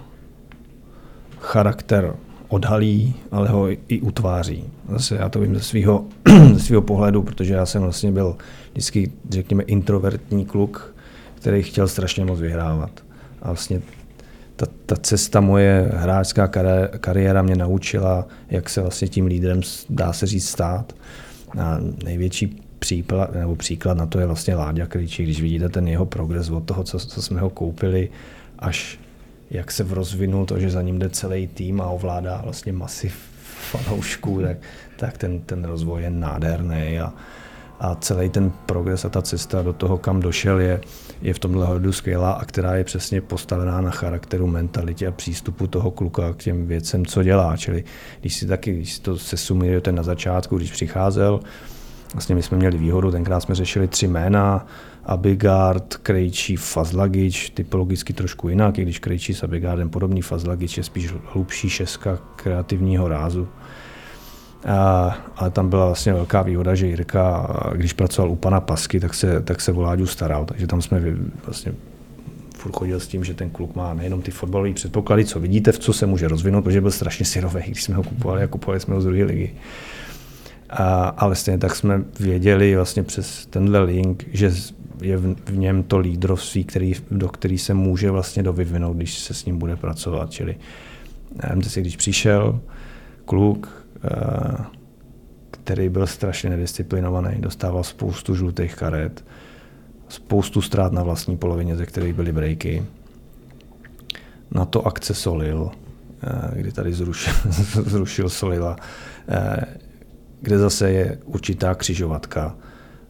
charakter odhalí, ale ho i utváří. Zase já to vím ze svého, ze svého pohledu, protože já jsem vlastně byl vždycky, řekněme, introvertní kluk, který chtěl strašně moc vyhrávat. A vlastně ta, ta cesta moje hráčská kariéra mě naučila, jak se vlastně tím lídrem dá se říct stát. A největší příklad, nebo příklad na to je vlastně Láďa Krejčí, když vidíte ten jeho progres od toho, co, co jsme ho koupili, až jak se rozvinul to, že za ním jde celý tým a ovládá vlastně masiv fanoušků, tak, tak ten, ten rozvoj je nádherný a, a celý ten progres a ta cesta do toho, kam došel, je, je v tomhle hledu skvělá a která je přesně postavená na charakteru, mentalitě a přístupu toho kluka k těm věcem, co dělá. Čili když si taky, když si to se sumírujete na začátku, když přicházel, vlastně my jsme měli výhodu, tenkrát jsme řešili tři jména, Abigard, Krejčí, Fazlagič, typologicky trošku jinak, i když Krejčí s Abigardem podobný, Fazlagič je spíš hlubší šeska kreativního rázu. A, ale tam byla vlastně velká výhoda, že Jirka, když pracoval u pana Pasky, tak se, tak se o Láďu staral. Takže tam jsme vlastně furt chodil s tím, že ten kluk má nejenom ty fotbalové předpoklady, co vidíte, v co se může rozvinout, protože byl strašně syrový, když jsme ho kupovali a kupovali jsme ho z druhé ligy. A, ale stejně tak jsme věděli vlastně přes tenhle link, že je v, v něm to lídrovství, který, do který se může vlastně dovyvinout, když se s ním bude pracovat. Čili vemte si, když přišel kluk, který byl strašně nedisciplinovaný, dostával spoustu žlutých karet, spoustu ztrát na vlastní polovině, ze kterých byly breaky. Na to akce Solil, eh, kdy tady zrušil, zrušil Solila, eh, kde zase je určitá křižovatka,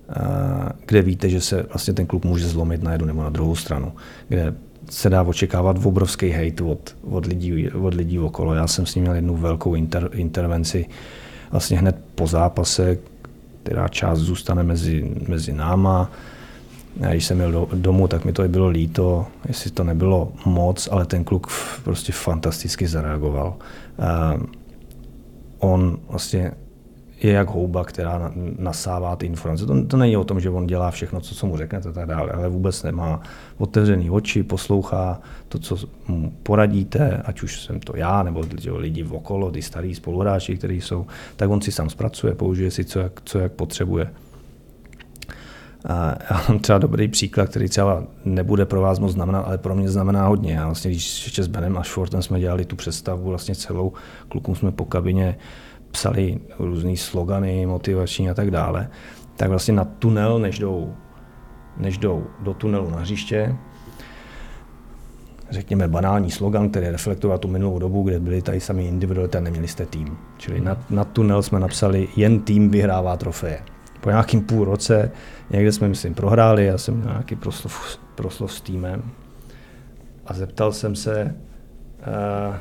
eh, kde víte, že se vlastně ten klub může zlomit na jednu nebo na druhou stranu, kde se dá očekávat obrovský hate od, od, lidí, od lidí okolo. Já jsem s ním měl jednu velkou inter, intervenci vlastně hned po zápase, která část zůstane mezi, mezi náma. A když jsem měl do, domů, tak mi to bylo líto, jestli to nebylo moc, ale ten kluk prostě fantasticky zareagoval. Uh, on vlastně je jak houba, která nasává ty informace. To, to není o tom, že on dělá všechno, co, co mu řeknete a tak dále, ale vůbec nemá otevřený oči, poslouchá to, co mu poradíte, ať už jsem to já, nebo lidi v okolo, ty starý spoluhráči, kteří jsou, tak on si sám zpracuje, použije si, co jak, co jak potřebuje. A já mám třeba dobrý příklad, který třeba nebude pro vás moc znamenat, ale pro mě znamená hodně. Já vlastně, když ještě s Benem a Shortem jsme dělali tu představu, vlastně celou, klukům jsme po kabině psali různé slogany motivační a tak dále, tak vlastně na tunel, než jdou, než jdou do tunelu na hřiště, řekněme, banální slogan, který reflektuje tu minulou dobu, kde byli tady sami individuality a neměli jste tým. Čili na, na tunel jsme napsali, jen tým vyhrává trofeje. Po nějakým půl roce, někde jsme, myslím, prohráli, já jsem měl nějaký proslov, proslov s týmem a zeptal jsem se, uh,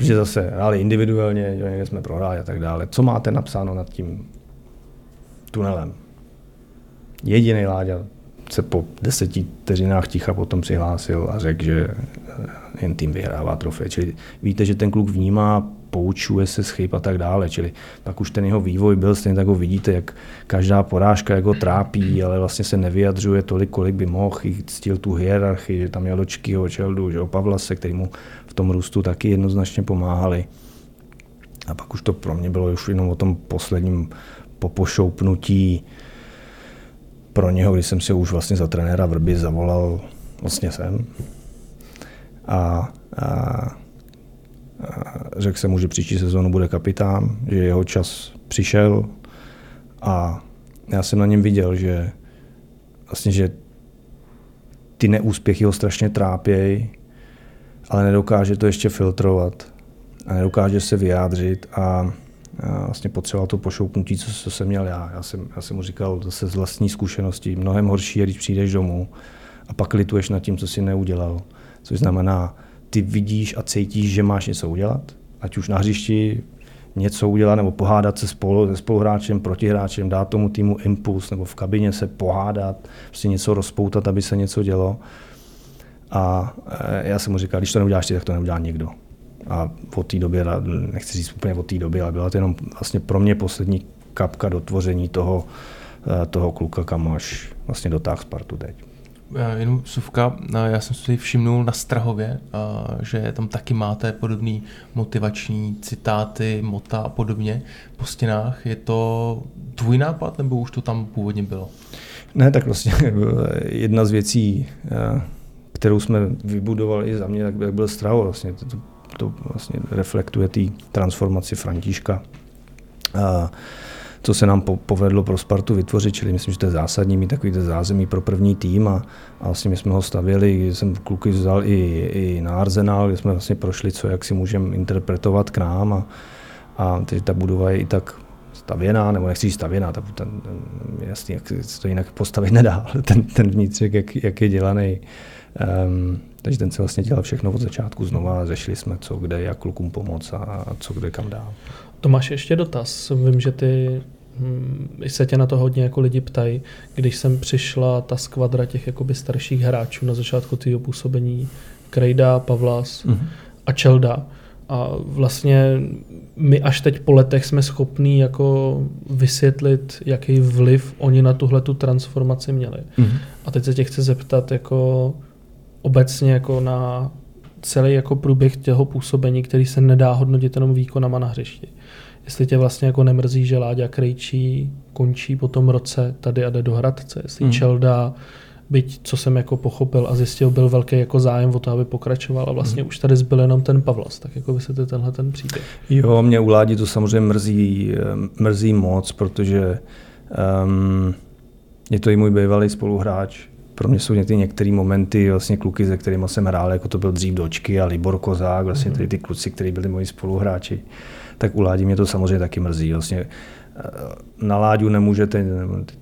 protože zase hráli individuálně, že někde jsme prohráli a tak dále. Co máte napsáno nad tím tunelem? Jediný Láďa se po deseti vteřinách ticha potom přihlásil a řekl, že jen tým vyhrává trofej. Čili víte, že ten kluk vnímá, poučuje se z chyb a tak dále. Čili pak už ten jeho vývoj byl, stejně tak ho vidíte, jak každá porážka jako trápí, ale vlastně se nevyjadřuje tolik, kolik by mohl, i ctil tu hierarchii, že tam měl Dočkyho, Čeldu, že o Pavlase, který mu tom růstu taky jednoznačně pomáhali. A pak už to pro mě bylo už jenom o tom posledním popošoupnutí pro něho, když jsem si už vlastně za trenéra Vrby zavolal vlastně sem. A, a, a řekl jsem mu, že příští sezónu bude kapitán, že jeho čas přišel a já jsem na něm viděl, že vlastně, že ty neúspěchy ho strašně trápějí ale nedokáže to ještě filtrovat a nedokáže se vyjádřit a, vlastně potřeboval to pošoupnutí, co, co jsem měl já. Já jsem, já jsem mu říkal zase z vlastní zkušenosti, mnohem horší je, když přijdeš domů a pak lituješ nad tím, co jsi neudělal. Což znamená, ty vidíš a cítíš, že máš něco udělat, ať už na hřišti něco udělat nebo pohádat se spolu, se spoluhráčem, protihráčem, dát tomu týmu impuls nebo v kabině se pohádat, prostě něco rozpoutat, aby se něco dělo. A e, já jsem mu říkal, když to neuděláš ty, tak to neudělá nikdo. A od té doby, nechci říct úplně od té doby, ale byla to jenom vlastně pro mě poslední kapka do tvoření toho, e, toho kluka, kam až vlastně dotáhl Spartu teď. Jenom suvka, já jsem si všimnul na Strahově, že tam taky máte podobný motivační citáty, mota a podobně po stěnách. Je to tvůj nápad, nebo už to tam původně bylo? Ne, tak vlastně jedna z věcí, kterou jsme vybudovali za mě, jak byl Stravo. Vlastně to, to, vlastně reflektuje té transformaci Františka. A co se nám po, povedlo pro Spartu vytvořit, čili myslím, že to je zásadní mít takový zázemí pro první tým a, a vlastně my jsme ho stavili, jsem kluky vzal i, i na Arsenal, kde jsme vlastně prošli, co jak si můžeme interpretovat k nám a, a teď ta budova je i tak stavěná, nebo nechci říct stavěná, ta, ten, jasný, jak se to jinak postavit nedá, ten, ten vnitřek, jak, jak je dělaný, Um, takže ten se vlastně dělal všechno od začátku znova, řešili jsme, co kde, jak klukům pomoct a co kde kam dál. Tomáš, ještě dotaz. Vím, že ty hm, se tě na to hodně jako lidi ptají, když sem přišla ta skvadra těch jakoby starších hráčů na začátku tvého působení, Krejda, Pavlas mm-hmm. a Čelda. A vlastně my až teď po letech jsme schopní jako vysvětlit, jaký vliv oni na tuhle tu transformaci měli. Mm-hmm. A teď se tě chci zeptat, jako obecně jako na celý jako průběh těho působení, který se nedá hodnotit jenom výkonama na hřišti. jestli tě vlastně jako nemrzí, že Láďa Krejčí končí po tom roce tady a jde do Hradce, jestli hmm. Čelda, byť co jsem jako pochopil a zjistil, byl velký jako zájem o to, aby pokračoval a vlastně hmm. už tady zbyl jenom ten Pavlas, tak jako vysvětlit tenhle ten příběh. Jo, mě u Ládi to samozřejmě mrzí, mrzí moc, protože um, je to i můj bývalý spoluhráč, pro mě jsou ty některé momenty, vlastně kluky, se kterými jsem hrál, jako to byl dřív Dočky a Libor Kozák, vlastně tady ty kluci, kteří byli moji spoluhráči, tak u Ládi mě to samozřejmě taky mrzí. Vlastně eh, na Láďu nemůžete,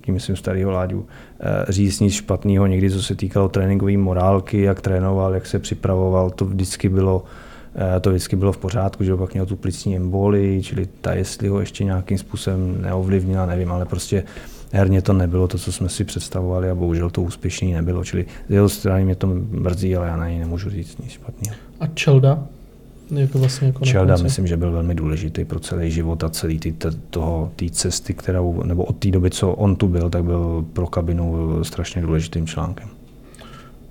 tím myslím starého Láďu, eh, říct nic špatného někdy, co se týkalo tréninkové morálky, jak trénoval, jak se připravoval, to vždycky bylo eh, to vždycky bylo v pořádku, že pak měl tu plicní emboli, čili ta, jestli ho ještě nějakým způsobem neovlivnila, nevím, ale prostě herně to nebylo to, co jsme si představovali a bohužel to úspěšný nebylo. Čili z jeho strany mě to mrzí, ale já na něj nemůžu říct nic špatného. A Čelda? Jako vlastně jako Čelda myslím, že byl velmi důležitý pro celý život a celý ty, toho, té cesty, kterou, nebo od té doby, co on tu byl, tak byl pro kabinu strašně důležitým článkem.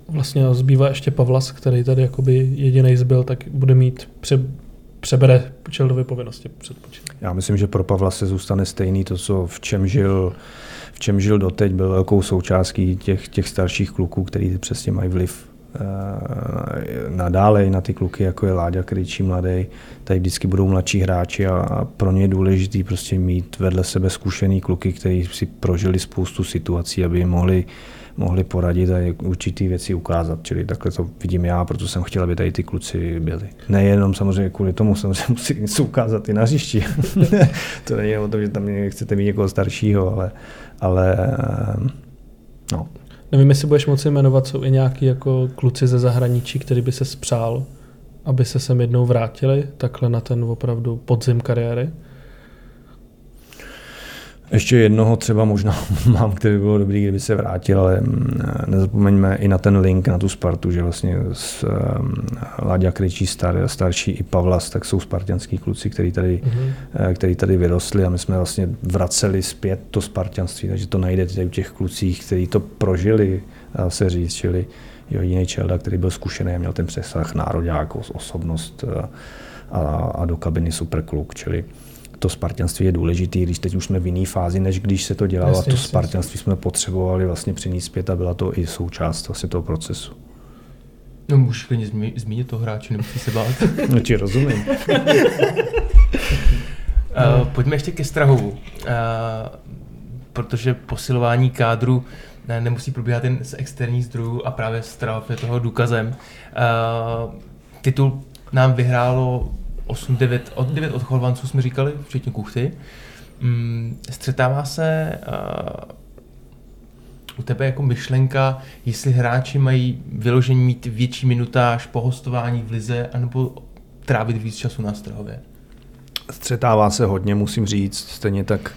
Vlastně zbývá ještě Pavlas, který tady jakoby jediný zbyl, tak bude mít pře, přebere Čeldovy povinnosti předpočítám. Já myslím, že pro Pavla se zůstane stejný to, co v čem žil čem žil doteď, byl velkou součástí těch, těch starších kluků, kteří přesně mají vliv eh, nadále na ty kluky, jako je Láďa Kryčí mladý, tady vždycky budou mladší hráči a, pro ně je důležité prostě mít vedle sebe zkušený kluky, kteří si prožili spoustu situací, aby mohli mohli poradit a určitý věci ukázat. Čili takhle to vidím já, proto jsem chtěl, aby tady ty kluci byli. Nejenom samozřejmě kvůli tomu, samozřejmě musí něco ukázat i na hřišti. to není o tom, že tam chcete mít někoho staršího, ale, ale no. Nevím, jestli budeš moci jmenovat, jsou i nějaký jako kluci ze zahraničí, který by se spřál, aby se sem jednou vrátili, takhle na ten opravdu podzim kariéry? Ještě jednoho třeba možná mám, který by bylo dobrý, kdyby se vrátil, ale mm, nezapomeňme i na ten link, na tu Spartu, že vlastně s um, Láďa Kryčí star, starší i Pavlas, tak jsou spartianský kluci, který tady, mm-hmm. který tady vyrostli a my jsme vlastně vraceli zpět to spartianství, takže to najdete u těch klucích, kteří to prožili, dá se říct, čili jo, jiný Čelda, který byl zkušený a měl ten přesah národák, osobnost a, eh, a, a do kabiny super kluk, čili to spartianství je důležité, když teď už jsme v jiné fázi, než když se to dělalo jasně, a to spartianství jsme potřebovali vlastně přinést zpět a byla to i součást vlastně toho procesu. No můžeš klidně zmínit toho hráče, nemusí se bát. no ti rozumím. uh, pojďme ještě ke Strahovu, uh, protože posilování kádru ne, nemusí probíhat jen z externích zdrojů a právě Strahov je toho důkazem. Uh, titul nám vyhrálo 8, 9, od 9 od Chorvanců jsme říkali, včetně Kuchty. Mm, střetává se uh, u tebe jako myšlenka, jestli hráči mají vyložení mít větší minutáž po hostování v lize, anebo trávit víc času na Strahově? Střetává se hodně, musím říct, stejně tak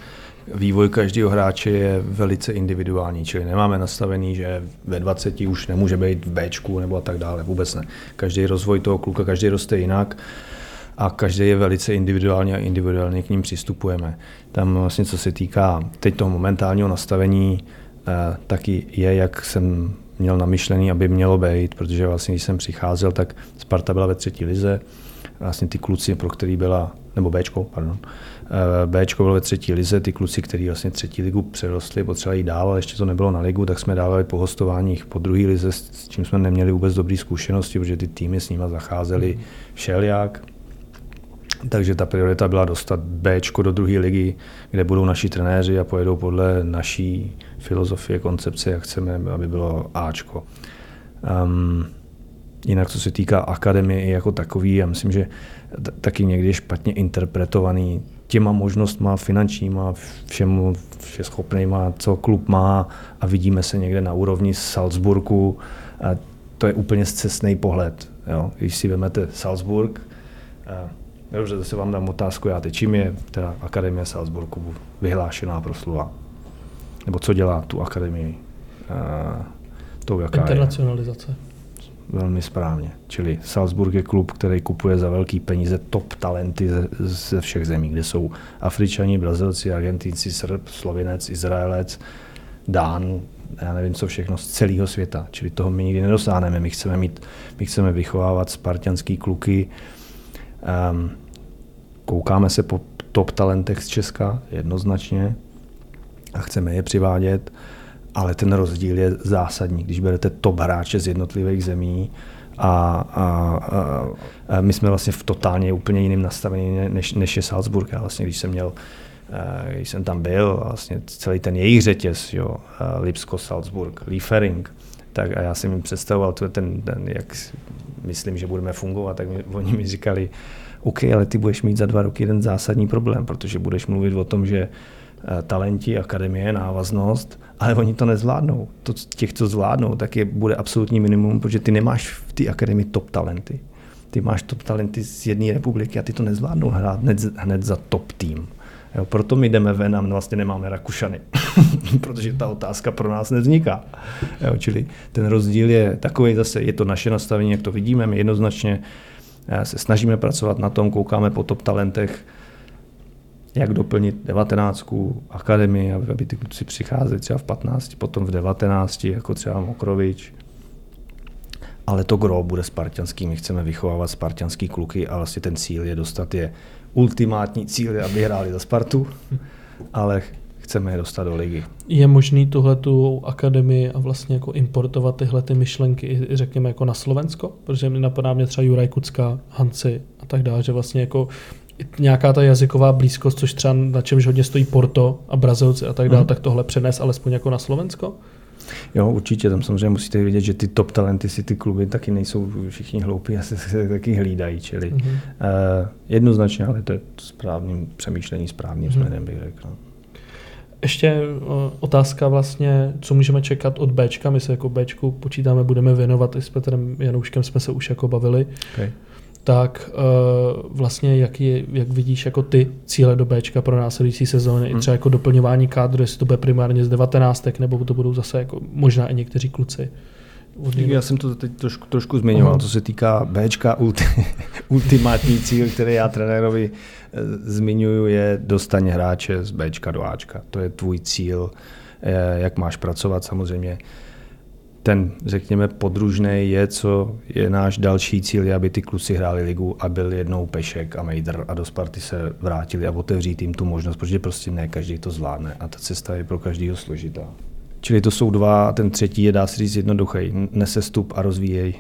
vývoj každého hráče je velice individuální, čili nemáme nastavený, že ve 20 už nemůže být v Bčku nebo a tak dále, vůbec ne. Každý rozvoj toho kluka, každý roste jinak. Uh, a každý je velice individuální a individuálně k ním přistupujeme. Tam vlastně, co se týká teď toho momentálního nastavení, eh, taky je, jak jsem měl namyšlený, aby mělo být, protože vlastně, když jsem přicházel, tak Sparta byla ve třetí lize, vlastně ty kluci, pro který byla, nebo Bčko, pardon, eh, Bčko bylo ve třetí lize, ty kluci, kteří vlastně třetí ligu přerostli, potřebovali jít dál, ale ještě to nebylo na ligu, tak jsme dávali po hostováních po druhé lize, s čím jsme neměli vůbec dobré zkušenosti, protože ty týmy s nimi zacházely všelijak. Takže ta priorita byla dostat B do druhé ligy, kde budou naši trenéři a pojedou podle naší filozofie, koncepce, jak chceme, aby bylo Ačko. Um, jinak, co se týká akademie jako takový, já myslím, že taky někdy je špatně interpretovaný těma možnostma finančníma, všemu vše schopnýma, co klub má a vidíme se někde na úrovni Salzburgu. A to je úplně zcestný pohled. Jo. Když si vezmete Salzburg, Dobře, zase vám dám otázku já teď. Čím je teda Akademie Salzburgu vyhlášená proslula? Nebo co dělá tu akademii? Uh, tou, jaká Internacionalizace. Je? Velmi správně. Čili Salzburg je klub, který kupuje za velký peníze top talenty ze, ze všech zemí, kde jsou Afričani, Brazilci, Argentinci, Srb, Slovinec, Izraelec, Dán, já nevím co všechno z celého světa. Čili toho my nikdy nedosáhneme. My chceme, mít, my chceme vychovávat spartianský kluky, um, koukáme se po top talentech z Česka, jednoznačně, a chceme je přivádět, ale ten rozdíl je zásadní. Když berete top hráče z jednotlivých zemí, a, a, a, my jsme vlastně v totálně úplně jiném nastavení, než, než je Salzburg. Já vlastně, když jsem měl když jsem tam byl, vlastně celý ten jejich řetěz, jo, Lipsko, Salzburg, Liefering, tak a já jsem jim představoval ten, ten, jak myslím, že budeme fungovat, tak mi, oni mi říkali, OK, ale ty budeš mít za dva roky jeden zásadní problém, protože budeš mluvit o tom, že eh, talenti, akademie, návaznost, ale oni to nezvládnou. To, těch, co zvládnou, tak je bude absolutní minimum, protože ty nemáš v té akademii top talenty. Ty máš top talenty z jedné republiky a ty to nezvládnou hrát hned, hned za top tým. Jo, proto my jdeme ven a vlastně nemáme Rakušany, protože ta otázka pro nás nevzniká. Jo, čili ten rozdíl je takový zase, je to naše nastavení, jak to vidíme, my jednoznačně se snažíme pracovat na tom, koukáme po top talentech, jak doplnit 19. akademii, aby ty kluci přicházeli třeba v 15, potom v 19, jako třeba Mokrovič. Ale to gro bude spartianský, my chceme vychovávat spartianský kluky a vlastně ten cíl je dostat je ultimátní cíl aby hráli za Spartu, ale chceme je dostat do ligy. Je možný tuhle tu akademii a vlastně jako importovat tyhle ty myšlenky i řekněme jako na Slovensko? Protože mi napadá mě třeba Juraj Kucka, Hanci a tak dále, že vlastně jako nějaká ta jazyková blízkost, což třeba na čemž hodně stojí Porto a Brazilci a tak dále, mm. tak tohle přenes alespoň jako na Slovensko? Jo, určitě, tam samozřejmě musíte vidět, že ty top talenty si ty kluby taky nejsou všichni hloupí a se taky hlídají, čili mm-hmm. uh, jednoznačně, ale to je správným přemýšlení, správným mm-hmm. směrem bych řekl. No. Ještě uh, otázka vlastně, co můžeme čekat od Bčka, my se jako Bčku počítáme, budeme věnovat, i s Petrem Janouškem jsme se už jako bavili. Okay tak uh, vlastně jak, je, jak vidíš jako ty cíle do Bčka pro následující sezóny, hmm. třeba jako doplňování kádru, jestli to bude primárně z 19, nebo to budou zase jako možná i někteří kluci. Já jsem to teď trošku, trošku zmiňoval, co se týká Bčka, ulti, ultimátní cíl, který já trenérovi eh, zmiňuju, je dostaň hráče z Bčka do Ačka. To je tvůj cíl, eh, jak máš pracovat samozřejmě ten, řekněme, podružný je, co je náš další cíl, aby ty kluci hráli ligu a byl jednou Pešek a Mejdr a do Sparty se vrátili a otevřít jim tu možnost, protože prostě ne každý to zvládne a ta cesta je pro každého složitá. Čili to jsou dva, ten třetí je, dá se říct, jednoduchý. Nesestup a rozvíjej.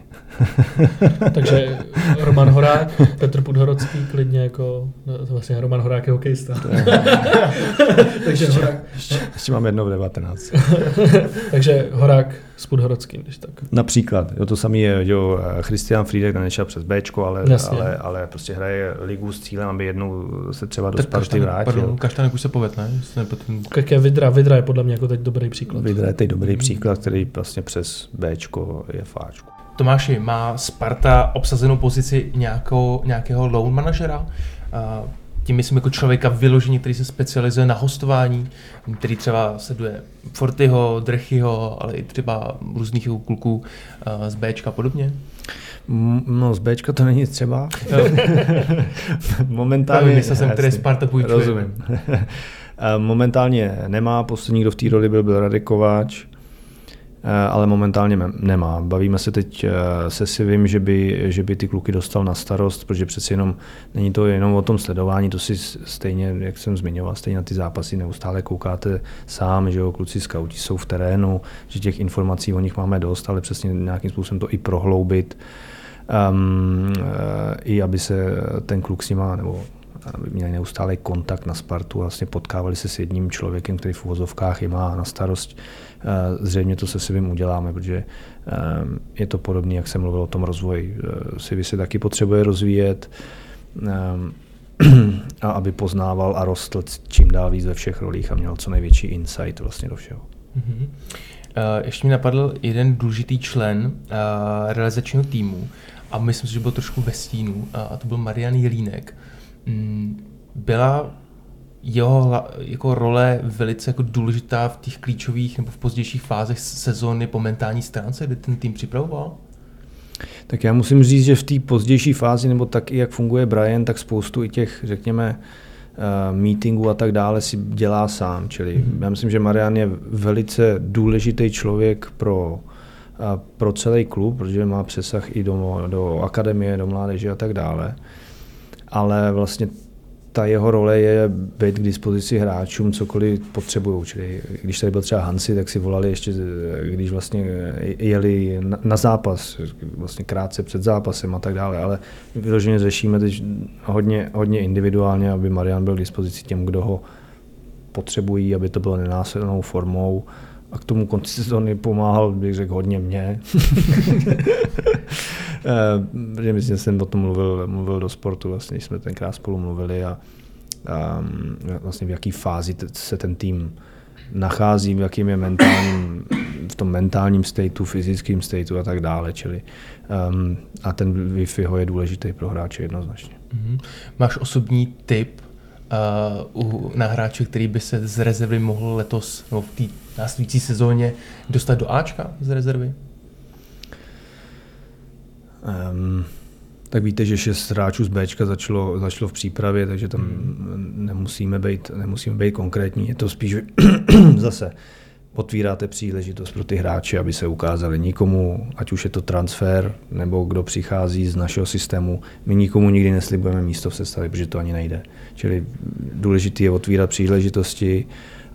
Takže Roman Horák, Petr Podhorodský, klidně jako, no, vlastně Roman Horák je hokejista. Takže Horák... Ještě, ještě mám jedno v 19. Takže Horák s Podhorodským, když tak. Například, jo, to samý je, jo, Christian Friedek nešel přes Bčko, ale, ale, ale, prostě hraje ligu s cílem, aby jednou se třeba do Sparty vrátil. Pardon, Kaštanek už se povedl, ne? Jak je Vidra, Vidra je podle mě jako teď dobrý příklad. Vidra je teď dobrý příklad, který vlastně přes Bčko je fáčku. Tomáši, má Sparta obsazenou pozici nějakou, nějakého loan manažera? Tím myslím jako člověka vyložení, který se specializuje na hostování, který třeba sleduje Fortyho, Drechyho, ale i třeba různých kluků z Bčka a podobně? No z Bčka to není třeba. Momentálně... Myslel jsem, který Sparta půjčuje. Rozumím. Momentálně nemá, poslední, kdo v té roli byl, byl Radek Kováč, Eh, ale momentálně nemá. Bavíme se teď eh, se si vím, že by, že by ty kluky dostal na starost, protože přeci jenom není to jenom o tom sledování, to si stejně, jak jsem zmiňoval, stejně na ty zápasy neustále koukáte sám, že jo, kluci skauti jsou v terénu, že těch informací o nich máme dost, ale přesně nějakým způsobem to i prohloubit, um, i aby se ten kluk s nima, nebo aby měli neustále kontakt na Spartu, vlastně potkávali se s jedním člověkem, který v uvozovkách je má na starost Eh, zřejmě to se svým uděláme, protože eh, je to podobné, jak jsem mluvil o tom rozvoji. Eh, Sivy se taky potřebuje rozvíjet a aby poznával a rostl čím dál víc ve všech rolích a měl co největší insight vlastně do všeho. Mm-hmm. Ještě mi napadl jeden důležitý člen realizačního týmu a myslím si, že byl trošku ve stínu a to byl Marian Jelínek. Mm, byla jeho jako role velice jako důležitá v těch klíčových nebo v pozdějších fázech sezóny po mentální stránce, kdy ten tým připravoval? Tak já musím říct, že v té pozdější fázi, nebo tak i jak funguje Brian, tak spoustu i těch, řekněme, uh, meetingů a tak dále si dělá sám. Čili mm-hmm. já myslím, že Marian je velice důležitý člověk pro, uh, pro celý klub, protože má přesah i do, do akademie, do mládeže a tak dále. Ale vlastně ta jeho role je být k dispozici hráčům, cokoliv potřebují. Čili když tady byl třeba Hansi, tak si volali ještě, když vlastně jeli na zápas, vlastně krátce před zápasem a tak dále, ale vyloženě řešíme teď hodně, hodně individuálně, aby Marian byl k dispozici těm, kdo ho potřebují, aby to bylo nenásilnou formou a k tomu konci sezóny pomáhal, bych řekl, hodně mě. Eh, protože myslím, že jsem o tom mluvil, mluvil do sportu, vlastně jsme tenkrát spolu mluvili a, a mm, vlastně v jaký fázi se ten tým nachází, v jakým je mentálním, v tom mentálním stateu, fyzickém stateu a tak dále. Čili, um, a ten Wi-Fi je důležitý pro hráče jednoznačně. Mm-hmm. Máš osobní tip uh, na hráče, který by se z rezervy mohl letos no, v té následující sezóně dostat do Ačka z rezervy? Um, tak víte, že šest hráčů z Bčka začalo, začalo v přípravě, takže tam hmm. nemusíme být, nemusíme být konkrétní. Je to spíš zase otvíráte příležitost pro ty hráče, aby se ukázali nikomu, ať už je to transfer, nebo kdo přichází z našeho systému. My nikomu nikdy neslibujeme místo v sestavě, protože to ani nejde. Čili důležité je otvírat příležitosti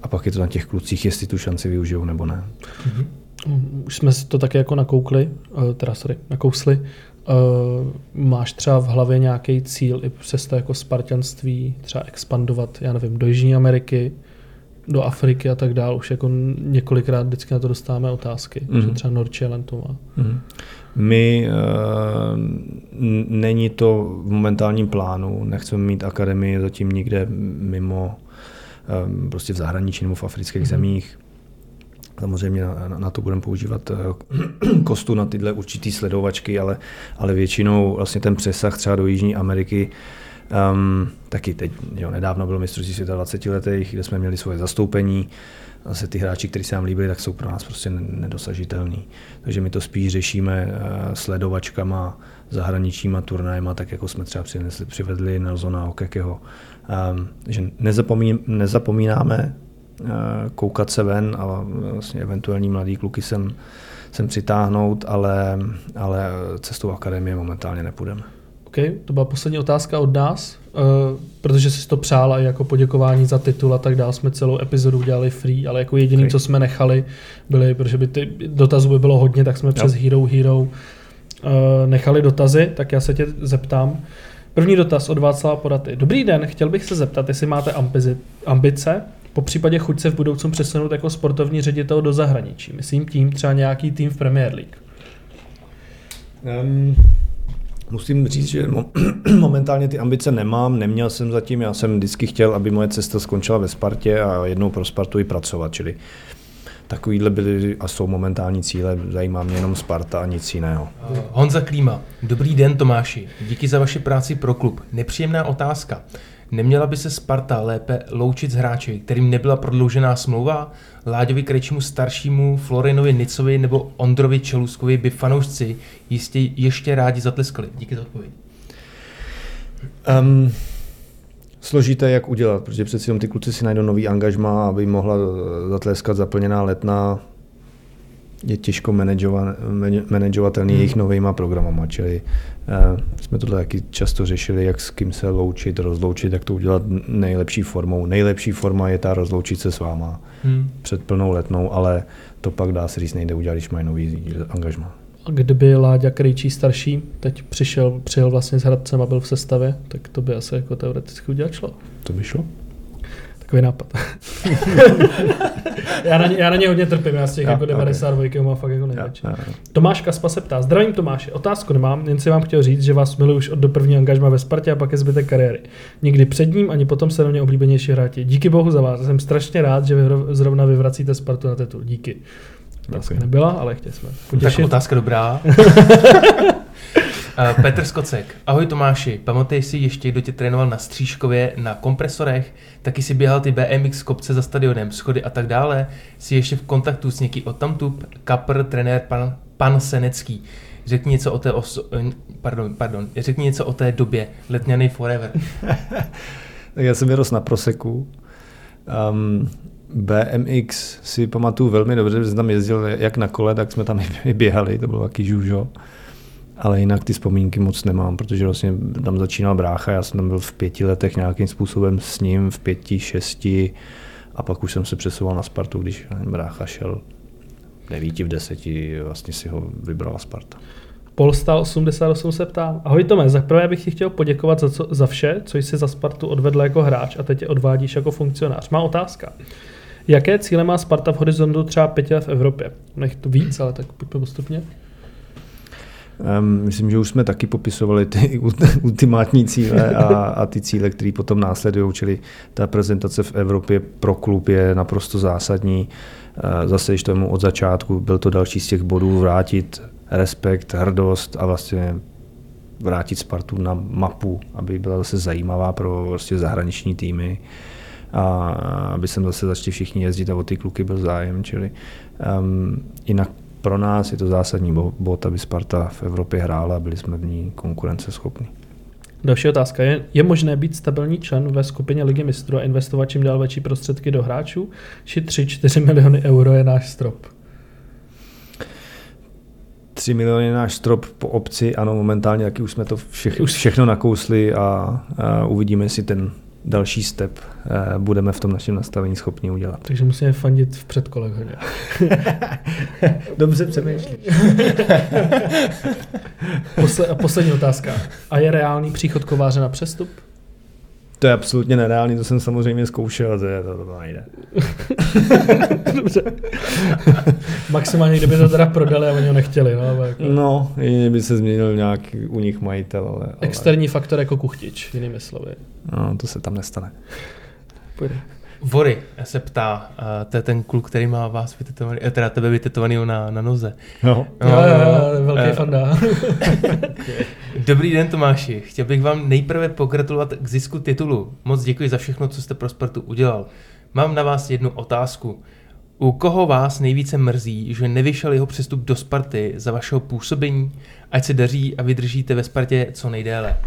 a pak je to na těch klucích, jestli tu šanci využijou nebo ne. Mm-hmm. Už jsme si to také jako nakoukli, eh, teda sorry, nakousli. Uh, máš třeba v hlavě nějaký cíl i přes to jako spartanství, třeba expandovat, já nevím, do Jižní Ameriky, do Afriky a tak dále. Už jako několikrát vždycky na to dostáváme otázky, mm-hmm. že třeba Norčelen to má. Mm-hmm. My, uh, není to v momentálním plánu, nechceme mít akademii zatím nikde mimo, prostě v zahraničí nebo v afrických mm-hmm. zemích. Samozřejmě na, na to budeme používat uh, kostu na tyhle určitý sledovačky, ale, ale většinou vlastně ten přesah třeba do Jižní Ameriky Um, taky teď, jo, nedávno bylo mistrovství světa 20 letých, kde jsme měli svoje zastoupení. Zase ty hráči, kteří se nám líbili, tak jsou pro nás prostě nedosažitelní. Takže my to spíš řešíme uh, sledovačkama, zahraničíma turnajema, tak jako jsme třeba přinesli, přivedli Nelsona Okekeho. Um, že nezapomín, nezapomínáme uh, koukat se ven a vlastně eventuální mladý kluky sem, sem přitáhnout, ale, ale cestou akademie momentálně nepůjdeme. OK, to byla poslední otázka od nás, uh, protože jsi to přála jako poděkování za titul a tak dále. Jsme celou epizodu udělali free, ale jako jediný, okay. co jsme nechali, byly, protože by ty dotazů by bylo hodně, tak jsme jo. přes Hero Hero uh, nechali dotazy, tak já se tě zeptám. První dotaz od Václava Podaty. Dobrý den, chtěl bych se zeptat, jestli máte ambice, po případě chuť se v budoucnu přesunout jako sportovní ředitel do zahraničí. Myslím tím třeba nějaký tým v Premier League. Um, Musím říct, že momentálně ty ambice nemám, neměl jsem zatím, já jsem vždycky chtěl, aby moje cesta skončila ve Spartě a jednou pro Spartu i pracovat, čili takovýhle byly a jsou momentální cíle, zajímá mě jenom Sparta a nic jiného. Honza Klíma, dobrý den Tomáši, díky za vaši práci pro klub. Nepříjemná otázka. Neměla by se Sparta lépe loučit s hráči, kterým nebyla prodloužená smlouva? Láďovi Krejčímu staršímu, Florinovi Nicovi nebo Ondrovi Čeluskovi by fanoušci jistě ještě rádi zatleskali. Díky za odpověď. Um, složité, jak udělat, protože přeci jenom ty kluci si najdou nový angažma, aby mohla zatleskat zaplněná letna je těžko manažovatelný mm. jejich novýma programama, čili uh, jsme tohle taky často řešili, jak s kým se loučit, rozloučit, jak to udělat nejlepší formou. Nejlepší forma je ta rozloučit se s váma mm. před plnou letnou, ale to pak dá se říct nejde udělat, když mají nový angažma. Kdyby Láďa Krejčí starší teď přišel, přijel vlastně s Hradcem a byl v sestavě, tak to by asi jako teoreticky udělat šlo. To by šlo. Takový nápad. já, na ně, já na ně hodně trpím, já z těch ja, jako 92 okay. mám fakt jako nejradši. Tomáš Kaspa se ptá, zdravím Tomáši, otázku nemám, jen si vám chtěl říct, že vás miluji už od do prvního angažma ve Spartě a pak je zbytek kariéry. Nikdy před ním, ani potom se na mě oblíbenější hráti. Díky bohu za vás, jsem strašně rád, že vy zrovna vyvracíte Spartu na titul. Díky. Otázka okay. nebyla, ale chtěli jsme potěšit. Tak otázka dobrá. Uh, Petr Skocek. Ahoj Tomáši, pamatuješ si ještě, kdo tě trénoval na Střížkově, na kompresorech? Taky si běhal ty BMX kopce za stadionem, schody a tak dále? Jsi ještě v kontaktu s někým od tamtu? Kapr, trenér pan, pan Senecký. Řekni něco o té oso- eh, pardon, pardon, řekni něco o té době, letňany forever. tak já jsem vyrost na Proseku. Um, BMX si pamatuju velmi dobře, že jsem tam jezdil jak na kole, tak jsme tam i běhali, to bylo taky žužo. ale jinak ty vzpomínky moc nemám, protože vlastně tam začínal brácha, já jsem tam byl v pěti letech nějakým způsobem s ním, v pěti, šesti a pak už jsem se přesouval na Spartu, když brácha šel devíti v deseti, vlastně si ho vybrala Sparta. Polstal 88 se ptá. Ahoj Tome, za prvé bych ti chtěl poděkovat za, co, za vše, co jsi za Spartu odvedl jako hráč a teď je odvádíš jako funkcionář. Má otázka. Jaké cíle má Sparta v horizontu třeba pěti let v Evropě? Nech to víc, ale tak pojďme postupně. Um, myslím, že už jsme taky popisovali ty ultimátní cíle a, a ty cíle, které potom následují, čili ta prezentace v Evropě pro klub je naprosto zásadní. Uh, zase, když tomu od začátku byl to další z těch bodů, vrátit respekt, hrdost a vlastně vrátit Spartu na mapu, aby byla zase zajímavá pro vlastně zahraniční týmy a aby sem zase začali všichni jezdit a o ty kluky byl zájem, čili um, jinak pro nás je to zásadní bod, aby Sparta v Evropě hrála a byli jsme v ní konkurenceschopní. Další otázka. Je, je možné být stabilní člen ve skupině Ligy mistrů a investovat čím dál větší prostředky do hráčů? Či 3-4 miliony euro je náš strop? 3 miliony náš strop po obci, ano, momentálně taky už jsme to všechno, všechno nakousli a, a uvidíme, jestli ten další step eh, budeme v tom našem nastavení schopni udělat. Takže musíme fandit v předkolech hodně. Dobře přemýšlíš. Posle, poslední otázka. A je reálný příchod kováře na přestup? To je absolutně nereálný, to jsem samozřejmě zkoušel, to, to, to nejde. Dobře. Maximálně, kdyby to teda prodali a oni ho nechtěli. No, jako... no by se změnil nějaký u nich majitel. Ale, Externí faktor jako kuchtič, jinými slovy. No, to se tam nestane. Pojde. Vory se ptá, uh, to je ten kluk, který má vás vytetovaný, eh, teda tebe vytetovaný na, na noze. No. Jo, jo, jo, velký uh, fanda. Dobrý den Tomáši, chtěl bych vám nejprve pogratulovat k zisku titulu. Moc děkuji za všechno, co jste pro Spartu udělal. Mám na vás jednu otázku. U koho vás nejvíce mrzí, že nevyšel jeho přestup do Sparty za vašeho působení? Ať se daří a vydržíte ve Spartě co nejdéle.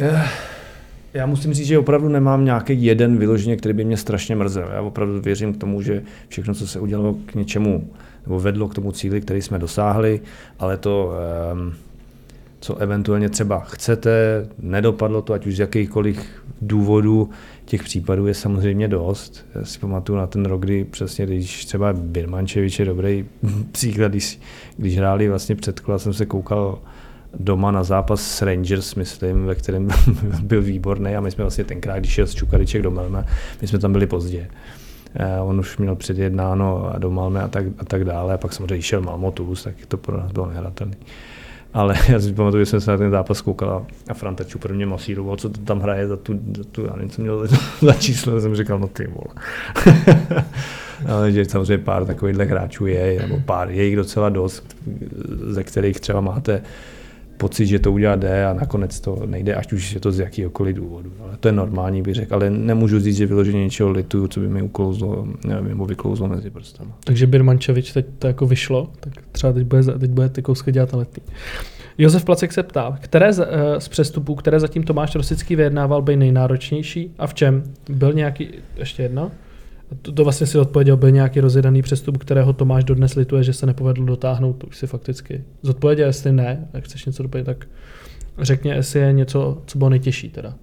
Uh já musím říct, že opravdu nemám nějaký jeden vyloženě, který by mě strašně mrzel. Já opravdu věřím k tomu, že všechno, co se udělalo k něčemu, nebo vedlo k tomu cíli, který jsme dosáhli, ale to, ehm, co eventuálně třeba chcete, nedopadlo to, ať už z jakýchkoliv důvodů, těch případů je samozřejmě dost. Já si pamatuju na ten rok, kdy přesně, když třeba Birmančevič je dobrý příklad, když, když hráli vlastně před kola, jsem se koukal doma na zápas s Rangers, myslím, ve kterém byl výborný a my jsme vlastně tenkrát, když šel z Čukariček do Melme, my jsme tam byli pozdě. Uh, on už měl předjednáno do Malme a tak, a tak dále a pak samozřejmě šel Malmo Toulouse, tak to pro nás bylo nehratelné. Ale já si pamatuju, že jsem se na ten zápas koukal a Franta Čupr mě masíroval, co to tam hraje za tu, za tu já nevím, co měl za, za číslo, jsem říkal, no ty vole. Ale že samozřejmě pár takových hráčů je, nebo pár, je jich docela dost, ze kterých třeba máte pocit, že to udělat jde a nakonec to nejde, až už je to z jakýhokoliv důvodu. Ale to je normální, bych řekl, ale nemůžu říct, že vyloženě něčeho lituju, co by mi uklouzlo, nebo vyklouzlo mezi prstama. Takže Birmančevič teď to jako vyšlo, tak třeba teď bude, teď bude ty kousky dělat letní. Josef Placek se ptá, které z, eh, z přestupů, které zatím Tomáš Rosický vyjednával, by nejnáročnější a v čem? Byl nějaký, ještě jedno? To, to vlastně si odpověděl, byl nějaký rozjedaný přestup, kterého Tomáš dodnes lituje, že se nepovedl dotáhnout, to už si fakticky zodpověděl, jestli ne, jak chceš něco dopovědět, tak řekně, jestli je něco, co bylo nejtěžší teda.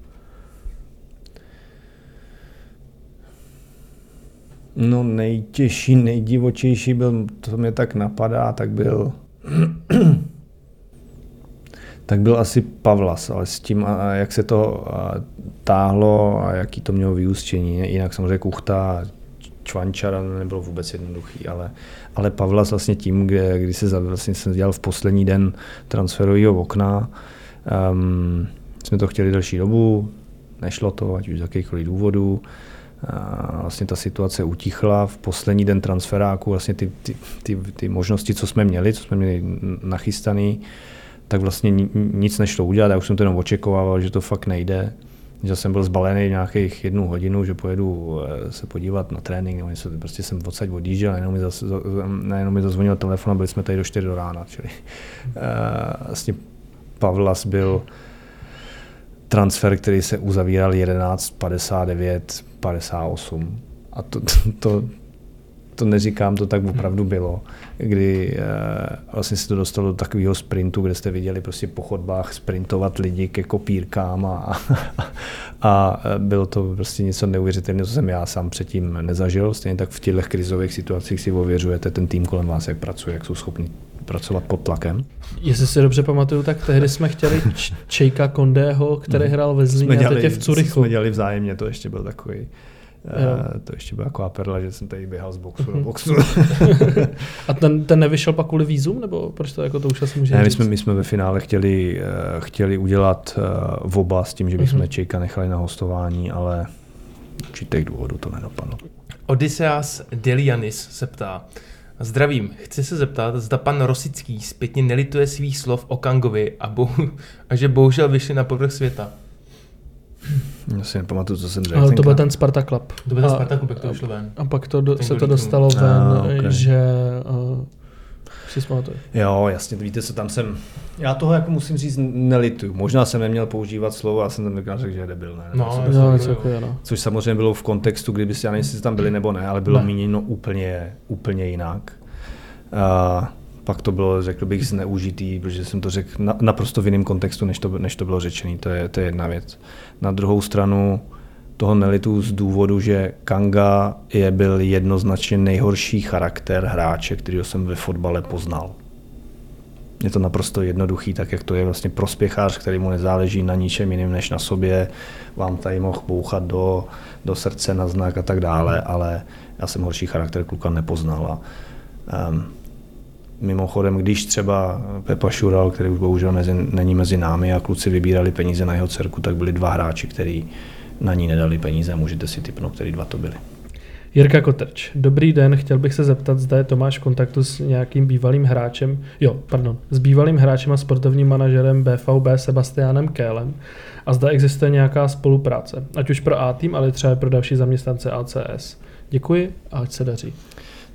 No nejtěžší, nejdivočejší byl, to mě tak napadá, tak byl tak byl asi Pavlas, ale s tím, jak se to táhlo a jaký to mělo vyústění. Jinak samozřejmě Kuchta, Čvančara nebylo vůbec jednoduchý, ale, ale Pavlas vlastně tím, kde, kdy se vlastně jsem dělal v poslední den transferového okna, um, jsme to chtěli delší dobu, nešlo to, ať už z jakýchkoliv důvodů. A vlastně ta situace utichla v poslední den transferáku, vlastně ty, ty, ty, ty možnosti, co jsme měli, co jsme měli nachystaný, tak vlastně nic nešlo udělat, já už jsem to jenom očekával, že to fakt nejde. Že jsem byl zbalený nějakých jednu hodinu, že pojedu eh, se podívat na trénink, nebo něco, prostě jsem odsaď odjížděl, najednou mi, zas, najednou mi zazvonil telefon a byli jsme tady do 4 do rána. Čili, uh, vlastně Pavlas byl transfer, který se uzavíral 11, 59, 58. A to, to, to neříkám, to tak opravdu bylo, kdy uh, vlastně se to dostalo do takového sprintu, kde jste viděli prostě po chodbách sprintovat lidi ke kopírkám a, a, a bylo to prostě něco neuvěřitelného, co jsem já sám předtím nezažil. Stejně tak v těchto krizových situacích si ověřujete ten tým kolem vás, jak pracuje, jak jsou schopni pracovat pod tlakem. Jestli si dobře pamatuju, tak tehdy jsme chtěli Čejka Kondého, který hmm. hrál ve Zlíně a teď je v Curychu. Jsme dělali vzájemně, to ještě byl takový Uh, to ještě byla taková perla, že jsem tady běhal z boxu do mhm. boxu. a ten, ten nevyšel pak kvůli vízum, nebo proč to jako to už asi může ne, my jsme, my jsme ve finále chtěli, uh, chtěli udělat uh, v oba s tím, že bychom uh-huh. Čejka nechali na hostování, ale určitých důvodů to nedopadlo. Odysseas Delianis se ptá, Zdravím, chci se zeptat, zda pan Rosický zpětně nelituje svých slov o Kangovi a, bo- a že bohužel vyšli na povrch světa. Já si nepamatuju, co jsem řekl. Ale to byl ten Sparta Club. To byl ten Sparta Club, jak to vyšlo ven. A pak to do, se to dostalo ven, a, okay. že uh, si. Jo, jasně, víte co, tam jsem, já toho jako musím říct nelituju. Možná jsem neměl používat slovo, já jsem tam řekl, že je debil. Ne? No, no, no, jako, no. Což samozřejmě bylo v kontextu, kdyby si, já nevím, jestli tam byli nebo ne, ale bylo ne. míněno úplně, úplně jinak. Uh, pak to bylo, řekl bych, zneužitý, protože jsem to řekl na, naprosto v jiném kontextu, než to, než to bylo řečené. To je, to je jedna věc. Na druhou stranu toho nelitu z důvodu, že Kanga je byl jednoznačně nejhorší charakter hráče, kterého jsem ve fotbale poznal. Je to naprosto jednoduchý, tak jak to je vlastně prospěchář, který mu nezáleží na ničem jiném než na sobě, vám tady mohl bouchat do, do srdce na znak a tak dále, ale já jsem horší charakter kluka nepoznal. A, um, Mimochodem, když třeba Pepa Šural, který už bohužel mezi, není mezi námi a kluci vybírali peníze na jeho dcerku, tak byli dva hráči, kteří na ní nedali peníze. Můžete si typnout, který dva to byli. Jirka Kotrč, dobrý den, chtěl bych se zeptat, zda je Tomáš v kontaktu s nějakým bývalým hráčem, jo, pardon, s bývalým hráčem a sportovním manažerem BVB Sebastianem Kélem a zda existuje nějaká spolupráce, ať už pro A tým, ale třeba pro další zaměstnance ACS. Děkuji a ať se daří.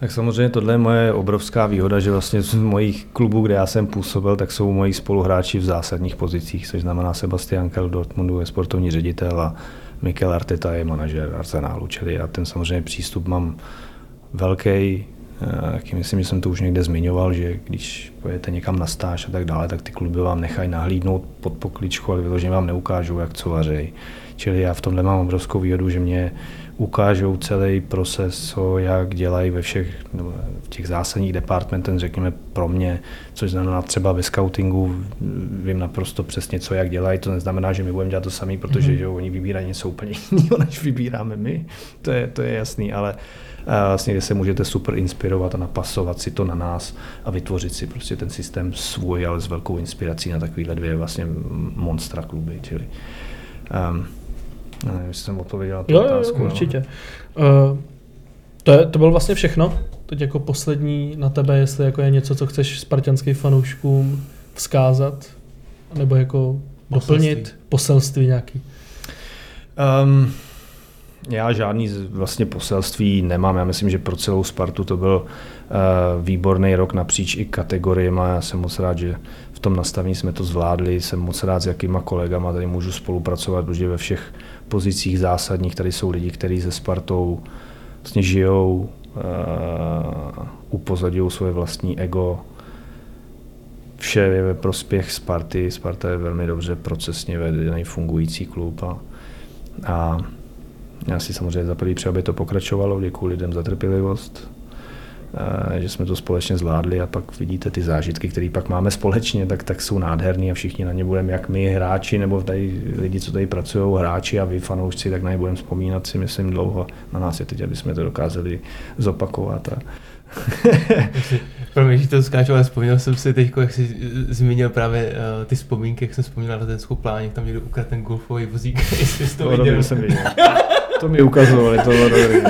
Tak samozřejmě tohle je moje obrovská výhoda, že vlastně z mojich klubů, kde já jsem působil, tak jsou moji spoluhráči v zásadních pozicích, což znamená Sebastian Kel Dortmundu je sportovní ředitel a Mikel Arteta je manažer Arsenalu, čili já ten samozřejmě přístup mám velký, Taky myslím, že jsem to už někde zmiňoval, že když pojete někam na stáž a tak dále, tak ty kluby vám nechají nahlídnout pod pokličku, ale vyloženě vám neukážou, jak co vařej. Čili já v tomhle mám obrovskou výhodu, že mě ukážou celý proces, co jak dělají ve všech no, v těch zásadních departmentech, řekněme pro mě, což znamená třeba ve scoutingu vím naprosto přesně, co jak dělají, to neznamená, že my budeme dělat to samý, protože mm-hmm. že oni vybírají něco úplně jiného, než vybíráme my, to je, to je jasný, ale a vlastně kde se můžete super inspirovat a napasovat si to na nás a vytvořit si prostě ten systém svůj, ale s velkou inspirací na takovýhle dvě vlastně monstra kluby, čili um, nevím, jestli jsem odpověděl na tu jo, otázku. Jo, no. určitě. No. Uh, to, je, to bylo vlastně všechno. Teď jako poslední na tebe, jestli jako je něco, co chceš spartianským fanouškům vzkázat, nebo jako poselství. doplnit poselství nějaký. Um, já žádný vlastně poselství nemám. Já myslím, že pro celou Spartu to byl uh, výborný rok napříč i kategoriemi. Já jsem moc rád, že v tom nastavení jsme to zvládli. Jsem moc rád, s jakýma kolegama tady můžu spolupracovat, protože ve všech pozicích zásadních tady jsou lidi, kteří se Spartou vlastně žijou, uh, svoje vlastní ego. Vše je ve prospěch Sparty. Sparta je velmi dobře procesně vedený fungující klub a, a já si samozřejmě za prvý aby to pokračovalo, děkuji lidem za trpělivost, že jsme to společně zvládli a pak vidíte ty zážitky, které pak máme společně, tak, tak jsou nádherný a všichni na ně budeme, jak my hráči, nebo tady lidi, co tady pracují, hráči a vy fanoušci, tak na ně budeme vzpomínat si myslím dlouho. Na nás je teď, aby jsme to dokázali zopakovat. A, pro mě, že to skáču, ale vzpomněl jsem si teď, jak jsi zmínil právě uh, ty vzpomínky, jak jsem vzpomínal na ten skopláň, tam někdo ukradl ten golfový vozík, jestli jsi to, viděl. jsem viděl. to mi ukazovali, to bylo dobrý.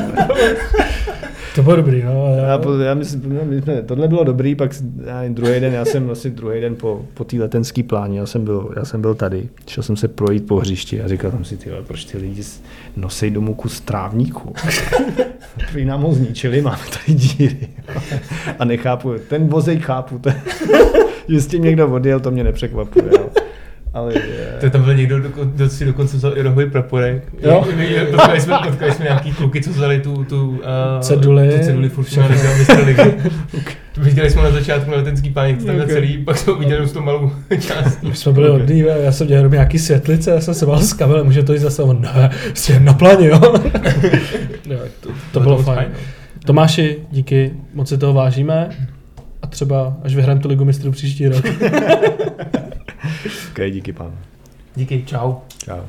To bylo dobrý, no. Já, já myslím, my jsme, tohle bylo dobrý, pak já, druhý den, já jsem vlastně druhý den po, po té letenské pláně, já jsem, byl, já jsem byl tady, šel jsem se projít po hřišti a říkal jsem si, tyhle, proč ty lidi nosej domů kus trávníku. Prý nám ho zničili, máme tady díry. a nechápu, ten vozej chápu, ten, že s tím někdo odjel, to mě nepřekvapuje. Jo. Ale je... To tam byl někdo, kdo si dokonce vzal i rohový praporek. Jo. Potkali jsme, potkali jsme nějaký kluky, co vzali tu, tu, uh, Ceduly. tu ceduli furt vystrali. Viděli jsme na začátku na letenský páněk, to takhle Ok. celý, pak jsme uviděli už tu malou část. My jsme byli od dříve, já jsem dělal nějaký světlice, já jsem se bál s kabelem, může to jít zase, on, ne, na pláně, jo. jo to, to, bylo moc fajn. no. Tomáši, díky, moc si toho vážíme a třeba až vyhrajeme tu ligu mistrů příští rok. Ok, díky pán. Díky, čau. Čau.